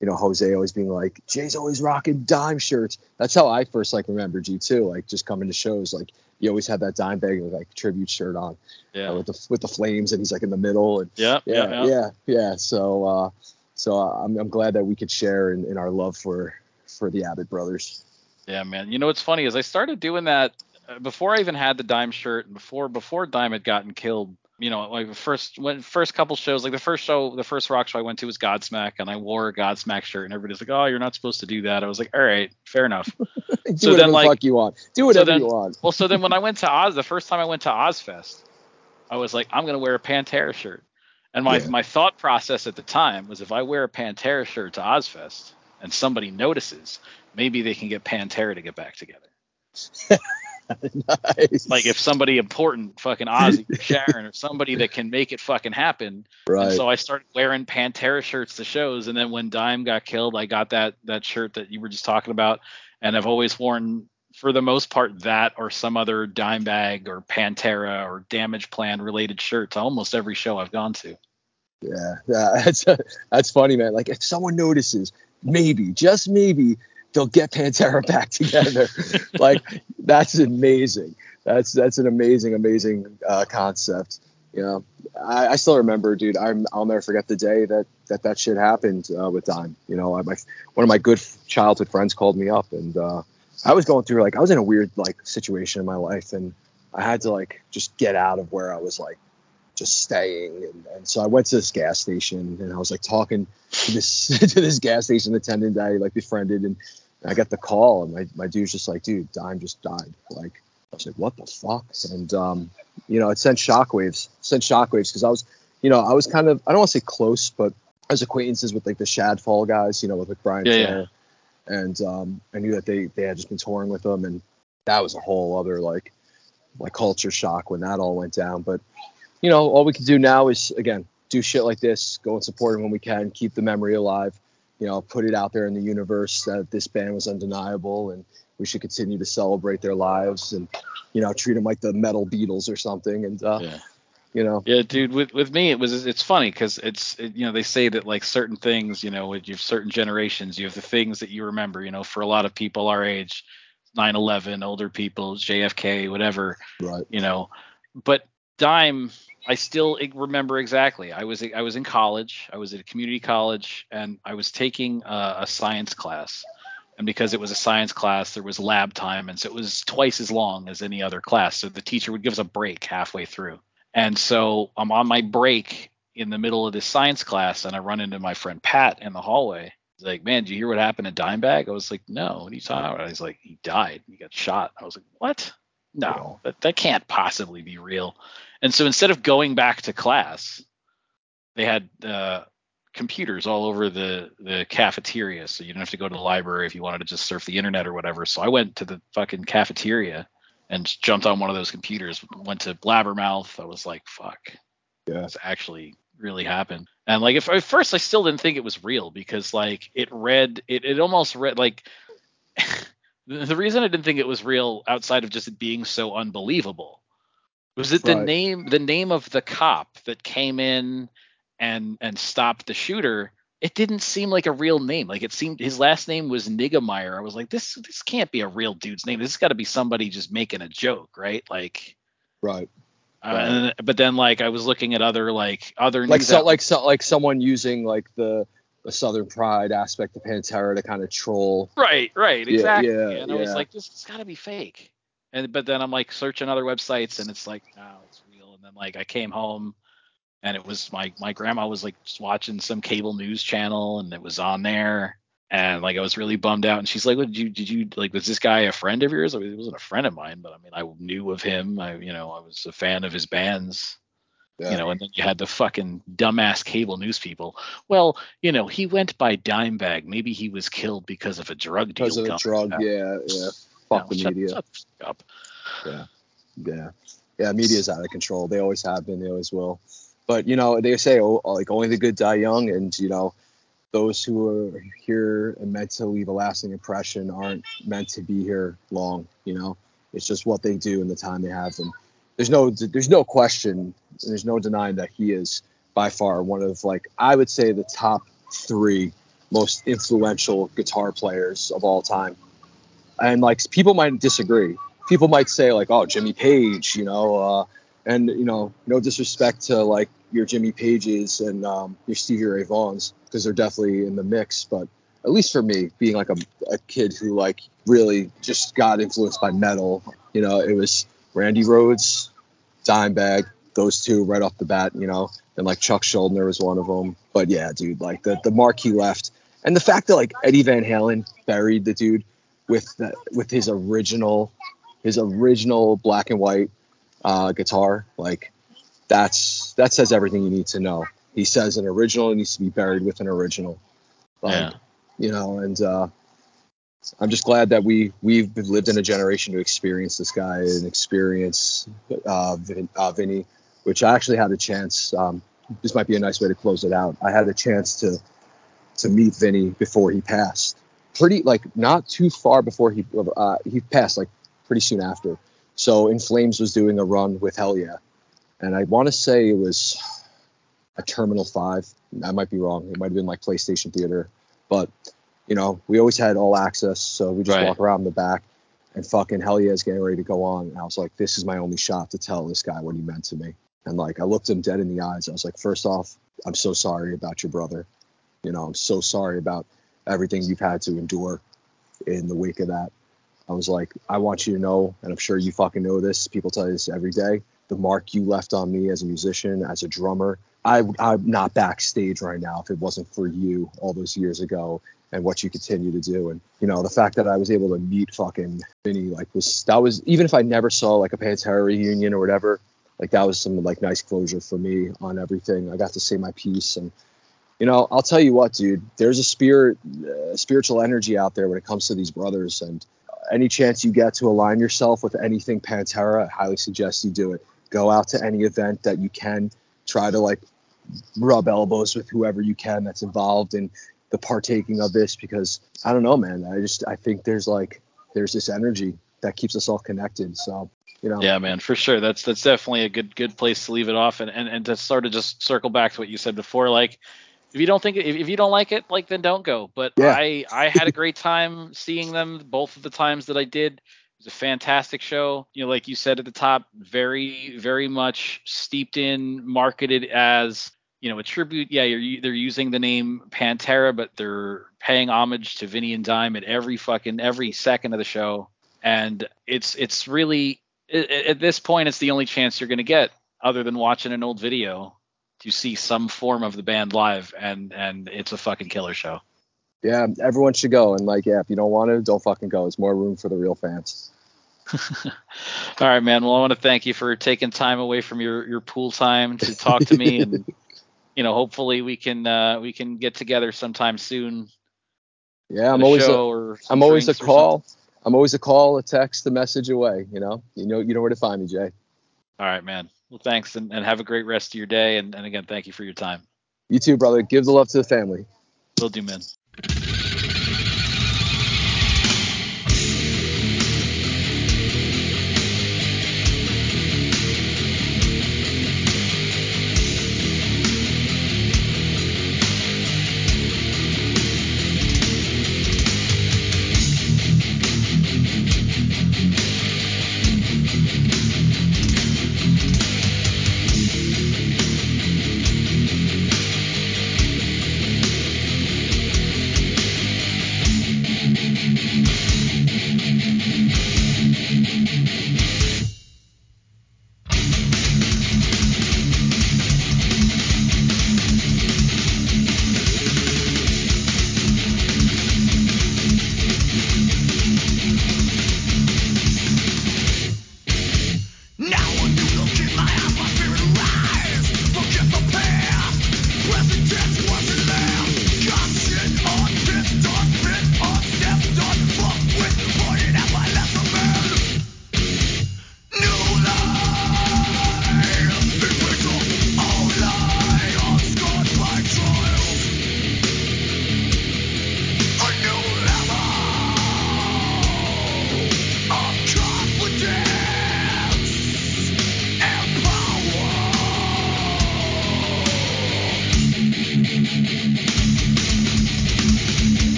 you know, Jose always being like, Jay's always rocking dime shirts. That's how I first like remembered you too. Like just coming to shows, like you always had that Dimebag like tribute shirt on. Yeah. Uh, with the with the flames and he's like in the middle and yeah, yeah, yeah, yeah, yeah. So uh, so I'm I'm glad that we could share in, in our love for for the Abbott brothers. Yeah, man. You know what's funny is I started doing that uh, before I even had the dime shirt and before before Dime had gotten killed you know, like the first when first couple shows, like the first show, the first rock show I went to was Godsmack, and I wore a Godsmack shirt, and everybody's like, "Oh, you're not supposed to do that." I was like, "All right, fair enough." <laughs> Do So whatever then, the like- fuck you want. Do whatever then- you want. well, so then when I went to Oz, the first time I went to Ozzfest, I was like, I'm gonna wear a Pantera shirt, and my Yeah. my thought process at the time was if I wear a Pantera shirt to Ozzfest and somebody notices, maybe they can get Pantera to get back together. <laughs> nice. Like if somebody important, fucking Ozzy or Sharon or somebody that can make it fucking happen, right. And so I started wearing Pantera shirts to shows, and then when Dime got killed, I got that that shirt that you were just talking about, and I've always worn, for the most part, that or some other Dimebag or Pantera or Damageplan related shirt to almost every show I've gone to. Yeah, yeah, <laughs> that's that's funny, man. Like if someone notices, maybe, just maybe, they'll get Pantera <laughs> back together. like that's amazing. That's that's an amazing, amazing uh, concept. You know, I, I still remember, dude. I'm I'll never forget the day that that that shit happened uh, with Dime. You know, I, my one of my good childhood friends called me up, and uh, I was going through like I was in a weird like situation in my life, and I had to like just get out of where I was like just staying. And, and so I went to this gas station and I was like talking to this <laughs> to this gas station attendant that I like befriended. And I got the call and my, my dude's just like dude Dime just died. Like I was like what the fuck? And um you know it sent shockwaves sent shockwaves because I was you know I was kind of I don't want to say close but I was acquaintances with like the Shadows Fall guys you know with like Brian Yeah, yeah. And um I knew that they they had just been touring with them. And that was a whole other like like culture shock when that all went down. But you know, all we can do now is again do shit like this, go and support him when we can, keep the memory alive. You know, put it out there in the universe that this band was undeniable, and we should continue to celebrate their lives and you know treat them like the metal Beatles or something. And uh, Yeah. you know, Yeah, dude. With with me, it was it's funny because it's it, you know they say that like certain things, you know, with you have certain generations, you have the things that you remember. You know, for a lot of people our age, 9/11, older people, JFK, whatever. right, you know but dime i still remember exactly i was i was in college i was at a community college and i was taking a, a science class and because it was a science class there was lab time and so it was twice as long as any other class so the teacher would give us a break halfway through and so i'm on my break in the middle of this science class and i run into my friend pat in the hallway He's like, man, did you hear what happened to Dimebag? I was like, no, what are you talking about? He's like, he died. He got shot. I was like, what? No, that, that can't possibly be real. And so instead of going back to class, they had uh, computers all over the, the cafeteria. So you didn't have to go to the library if you wanted to just surf the internet or whatever. So I went to the fucking cafeteria and jumped on one of those computers, went to Blabbermouth. I was like, fuck, Yeah. this actually really happened. And like, if at first I still didn't think it was real because like it read, it, it almost read like, <laughs> the the reason I didn't think it was real outside of just it being so unbelievable was that the name the name of the cop that came in and and stopped the shooter it didn't seem like a real name like it seemed his last name was Niggemeyer I was like this this can't be a real dude's name this has got to be somebody just making a joke right like right. uh, Right. and- but then like I was looking at other like other Like so, like so, like someone using like the the Southern Pride aspect of Pantera to kind of troll. Right, right, exactly. yeah, and I was like, this has got to be fake. And but then I'm like searching other websites, and it's like, no, it's real. And then like I came home, and it was my my grandma was like just watching some cable news channel, and it was on there. And like I was really bummed out, and she's like, "What did you did you like? Was this guy a friend of yours? I mean, he wasn't a friend of mine, but I mean, I knew of him. I you know I was a fan of his bands Yeah. you know, and then you had the fucking dumbass cable news people. Well, you know, he went by Dimebag. Maybe he was killed because of a drug deal. because of a drug. back. Yeah, yeah. Fuck No, the shut- media. shut the up. Yeah, yeah, media's out of control. They always have been. They always will. But you know, they say oh, like only the good die young, and you know, those who are here and meant to leave a lasting impression aren't meant to be here long. You know, it's just what they do and the time they have. And there's no, there's no question, there's no denying that he is by far one of like I would say the top three most influential guitar players of all time. And like people might disagree. People might say like, oh, Jimmy Page, you know, uh, and you know, no disrespect to like your Jimmy Pages and um, your Stevie Ray Vaughns because they're definitely in the mix. But at least for me, being like a, a kid who like really just got influenced by metal, you know, it was Randy Rhoads, Dimebag, those two right off the bat, you know, and like Chuck Schuldiner was one of them. But yeah, dude, like the the mark he left, and the fact that like Eddie Van Halen buried the dude with the, with his original his original black and white uh, guitar, like that's that says everything you need to know. He says an original needs to be buried with an original. Like, Yeah. You know, and uh, I'm just glad that we we've lived in a generation to experience this guy and experience uh, Vin, uh, Vinny, which I actually had a chance. Um, this might be a nice way to close it out. I had a chance to to meet Vinny before he passed. Pretty like not too far before he uh, he passed, like pretty soon after. So In Flames was doing a run with Hellyeah, and I want to say it was a Terminal Five. I might be wrong. It might have been like PlayStation Theater, but you know we always had all access, so we just Right. walk around in the back. And fucking Hellyeah is getting ready to go on. And I was like, this is my only shot to tell this guy what he meant to me. And like I looked him dead in the eyes. I was like, first off, I'm so sorry about your brother. You know, I'm so sorry about everything you've had to endure in the wake of that. I was like, I want you to know, and I'm sure you fucking know this. People tell you this every day. The mark you left on me as a musician, as a drummer. I, I'm not backstage right now if it wasn't for you all those years ago and what you continue to do. And you know, the fact that I was able to meet fucking Vinny, like, was that was even if I never saw like a Pantera reunion or whatever, like that was some like nice closure for me on everything. I got to say my piece and you know, I'll tell you what, dude. There's a spirit, uh, spiritual energy out there when it comes to these brothers, and any chance you get to align yourself with anything Pantera, I highly suggest you do it. Go out to any event that you can. Try to like rub elbows with whoever you can that's involved in the partaking of this, because I don't know, man. I just I think there's like there's this energy that keeps us all connected. So you know, Yeah, man, for sure. That's that's definitely a good good place to leave it off, and and, and to sort of just circle back to what you said before, like if you don't think if, if you don't like it, like then don't go. But Yeah. I I had a great time seeing them both of the times that I did. It was a fantastic show. You know, like you said at the top, very very much steeped in, marketed as you know a tribute. Yeah, you're, they're using the name Pantera, but they're paying homage to Vinny and Dime at every fucking every second of the show, and it's it's really at this point it's the only chance you're going to get other than watching an old video to see some form of the band live and and it's a fucking killer show yeah, everyone should go. And like, yeah, if you don't want to, don't fucking go. It's more room for the real fans. <laughs> all right man well i want to thank you for taking time away from your your pool time to talk to me and <laughs> you know hopefully we can uh we can get together sometime soon Yeah, I'm always a, i'm always a call. I'm always a call, a text, a message away. You know, you know, you know where to find me, Jay. all right man well thanks and, and have a great rest of your day and, and again thank you for your time You too, brother. Give the love to the family. will do man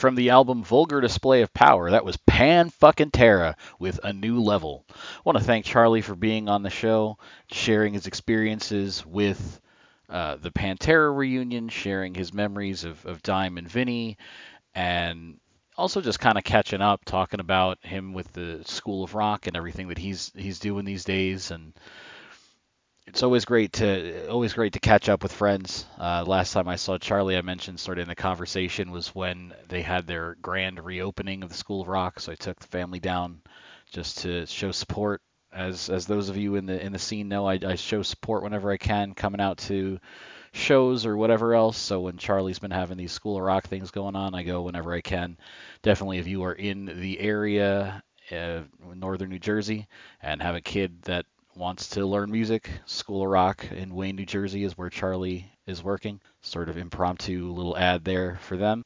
from the album Vulgar Display of Power, that was Pan fucking Terra with A New Level. I want to thank Charlie for being on the show, sharing his experiences with uh, the Pantera reunion, sharing his memories of, of Dime and Vinny, and also just kind of catching up, talking about him with the School of Rock and everything that he's he's doing these days, and it's always great to always great to catch up with friends. Uh, last time I saw Charlie, I mentioned sort of in the conversation was when they had their grand reopening of the School of Rock, so I took the family down just to show support. As as those of you in the in the scene know, I, I show support whenever I can, coming out to shows or whatever else. So when Charlie's been having these School of Rock things going on, I go whenever I can. Definitely, if you are in the area, uh, northern New Jersey, and have a kid that wants to learn music, School of Rock in Wayne, New Jersey is where Charlie is working. Sort of impromptu little ad there for them.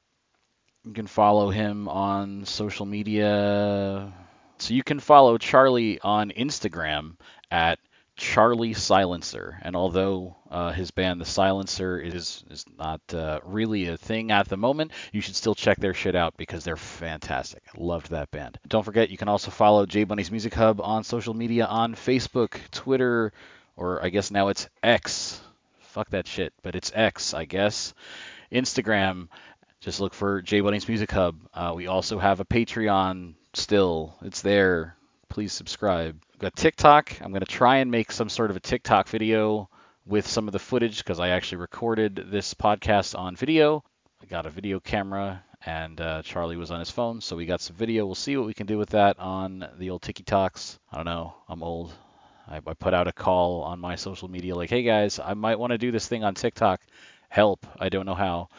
You can follow him on social media. So you can follow Charlie on Instagram at Charlie Silencer. And although uh, his band, The Silencer, is is not uh, really a thing at the moment, you should still check their shit out because they're fantastic. Loved that band. Don't forget, you can also follow J-Bunny's Music Hub on social media on Facebook, Twitter, or I guess now it's X. Fuck that shit, but it's X, I guess. Instagram. Just look for J-Bunny's Music Hub. Uh, we also have a Patreon still. It's there. Please subscribe got TikTok. I'm going to try and make some sort of a TikTok video with some of the footage because I actually recorded this podcast on video. I got a video camera and uh, Charlie was on his phone, so we got some video. We'll see what we can do with that on the old Tiki Talks. I don't know. I'm old. I, I put out a call on my social media like, hey guys, I might want to do this thing on TikTok. Help. I don't know how.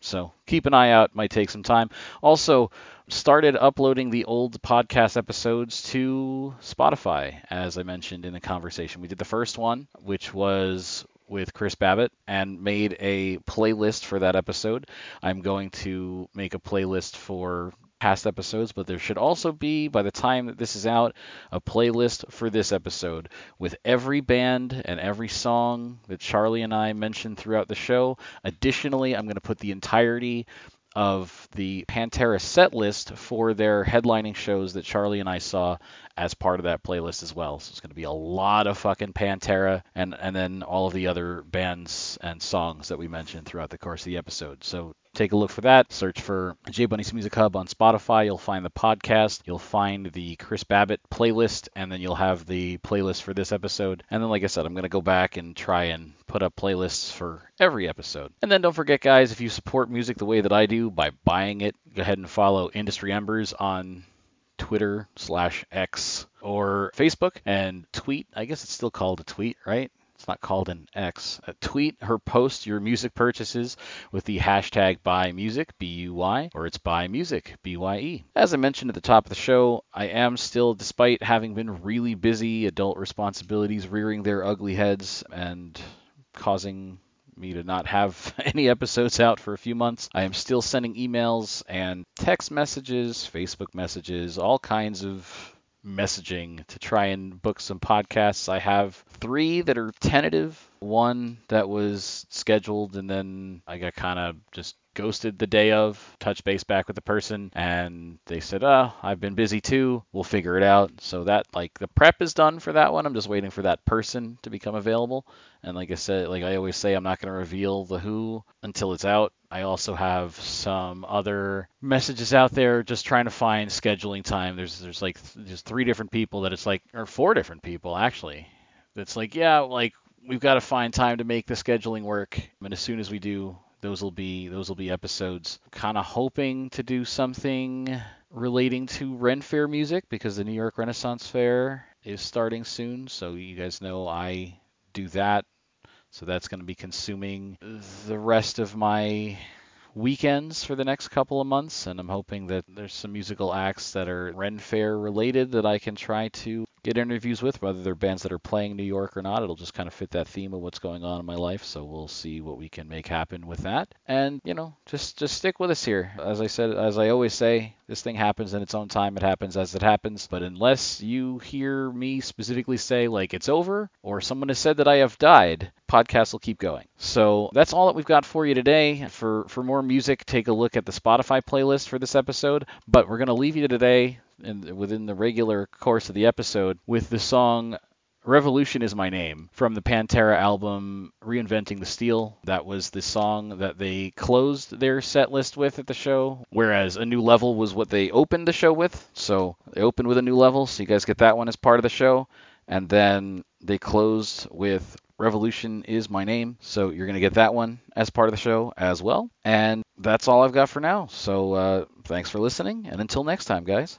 So keep an eye out. Might take some time. Also, started uploading the old podcast episodes to Spotify, as I mentioned in the conversation. We did the first one, which was with Chris Babbitt, and made a playlist for that episode. I'm going to make a playlist for past episodes, but there should also be, by the time that this is out, a playlist for this episode with every band and every song that Charlie and I mentioned throughout the show. Additionally, I'm going to put the entirety of the Pantera set list for their headlining shows that Charlie and I saw as part of that playlist as well. So it's going to be a lot of fucking Pantera and and then all of the other bands and songs that we mentioned throughout the course of the episode. So take a look for that. Search for J-Bunny's Music Hub on Spotify. You'll find the podcast. You'll find the Chris Babbitt playlist, and then you'll have the playlist for this episode. And then, like I said, I'm going to go back and try and put up playlists for every episode. And then don't forget, guys, if you support music the way that I do by buying it, go ahead and follow Industry Embers on Twitter slash X or Facebook and tweet. I guess it's still called a tweet, right? it's not called an X. Uh, tweet her post your music purchases with the hashtag buy music B U Y or it's buy music B Y E. As I mentioned at the top of the show, I am still, despite having been really busy, adult responsibilities rearing their ugly heads and causing me to not have <laughs> any episodes out for a few months. I am still sending emails and text messages, Facebook messages, all kinds of messaging to try and book some podcasts. I have three that are tentative, one that was scheduled, and then I got kind of just ghosted the day of, touch base back with the person, and they said, "Oh, I've been busy too. We'll figure it out." So that like the prep is done for that one. I'm just waiting for that person to become available. And like I said, like I always say, I'm not going to reveal the who until it's out. I also have some other messages out there just trying to find scheduling time. There's there's like there's three different people that it's like or four different people actually. That's like yeah, like we've got to find time to make the scheduling work. And as soon as we do, those will be those will be episodes. Kind of hoping to do something relating to Ren Fair music because the New York Renaissance Fair is starting soon. So you guys know I do that. So that's going to be consuming the rest of my weekends for the next couple of months, and I'm hoping that there's some musical acts that are Ren Fair related that I can try to get interviews with, whether they're bands that are playing New York or not. It'll just kind of fit that theme of what's going on in my life, so we'll see what we can make happen with that. And you know, just just stick with us here. As I said, as I always say, This thing happens in its own time. It happens as it happens. But unless you hear me specifically say, like, it's over, or someone has said that I have died, podcast will keep going. So that's all that we've got for you today. For, for more music, take a look at the Spotify playlist for this episode. But we're to leave you today in, within the regular course of the episode with the song Revolution is my name from the Pantera album Reinventing the Steel. That was the song that they closed their set list with at the show, whereas A New Level was what they opened the show with. So they opened with A New Level, so you guys get that one as part of the show. And then they closed with Revolution is my name. So you're going to get that one as part of the show as well. And that's all I've got for now. So uh, thanks for listening. And until next time, guys.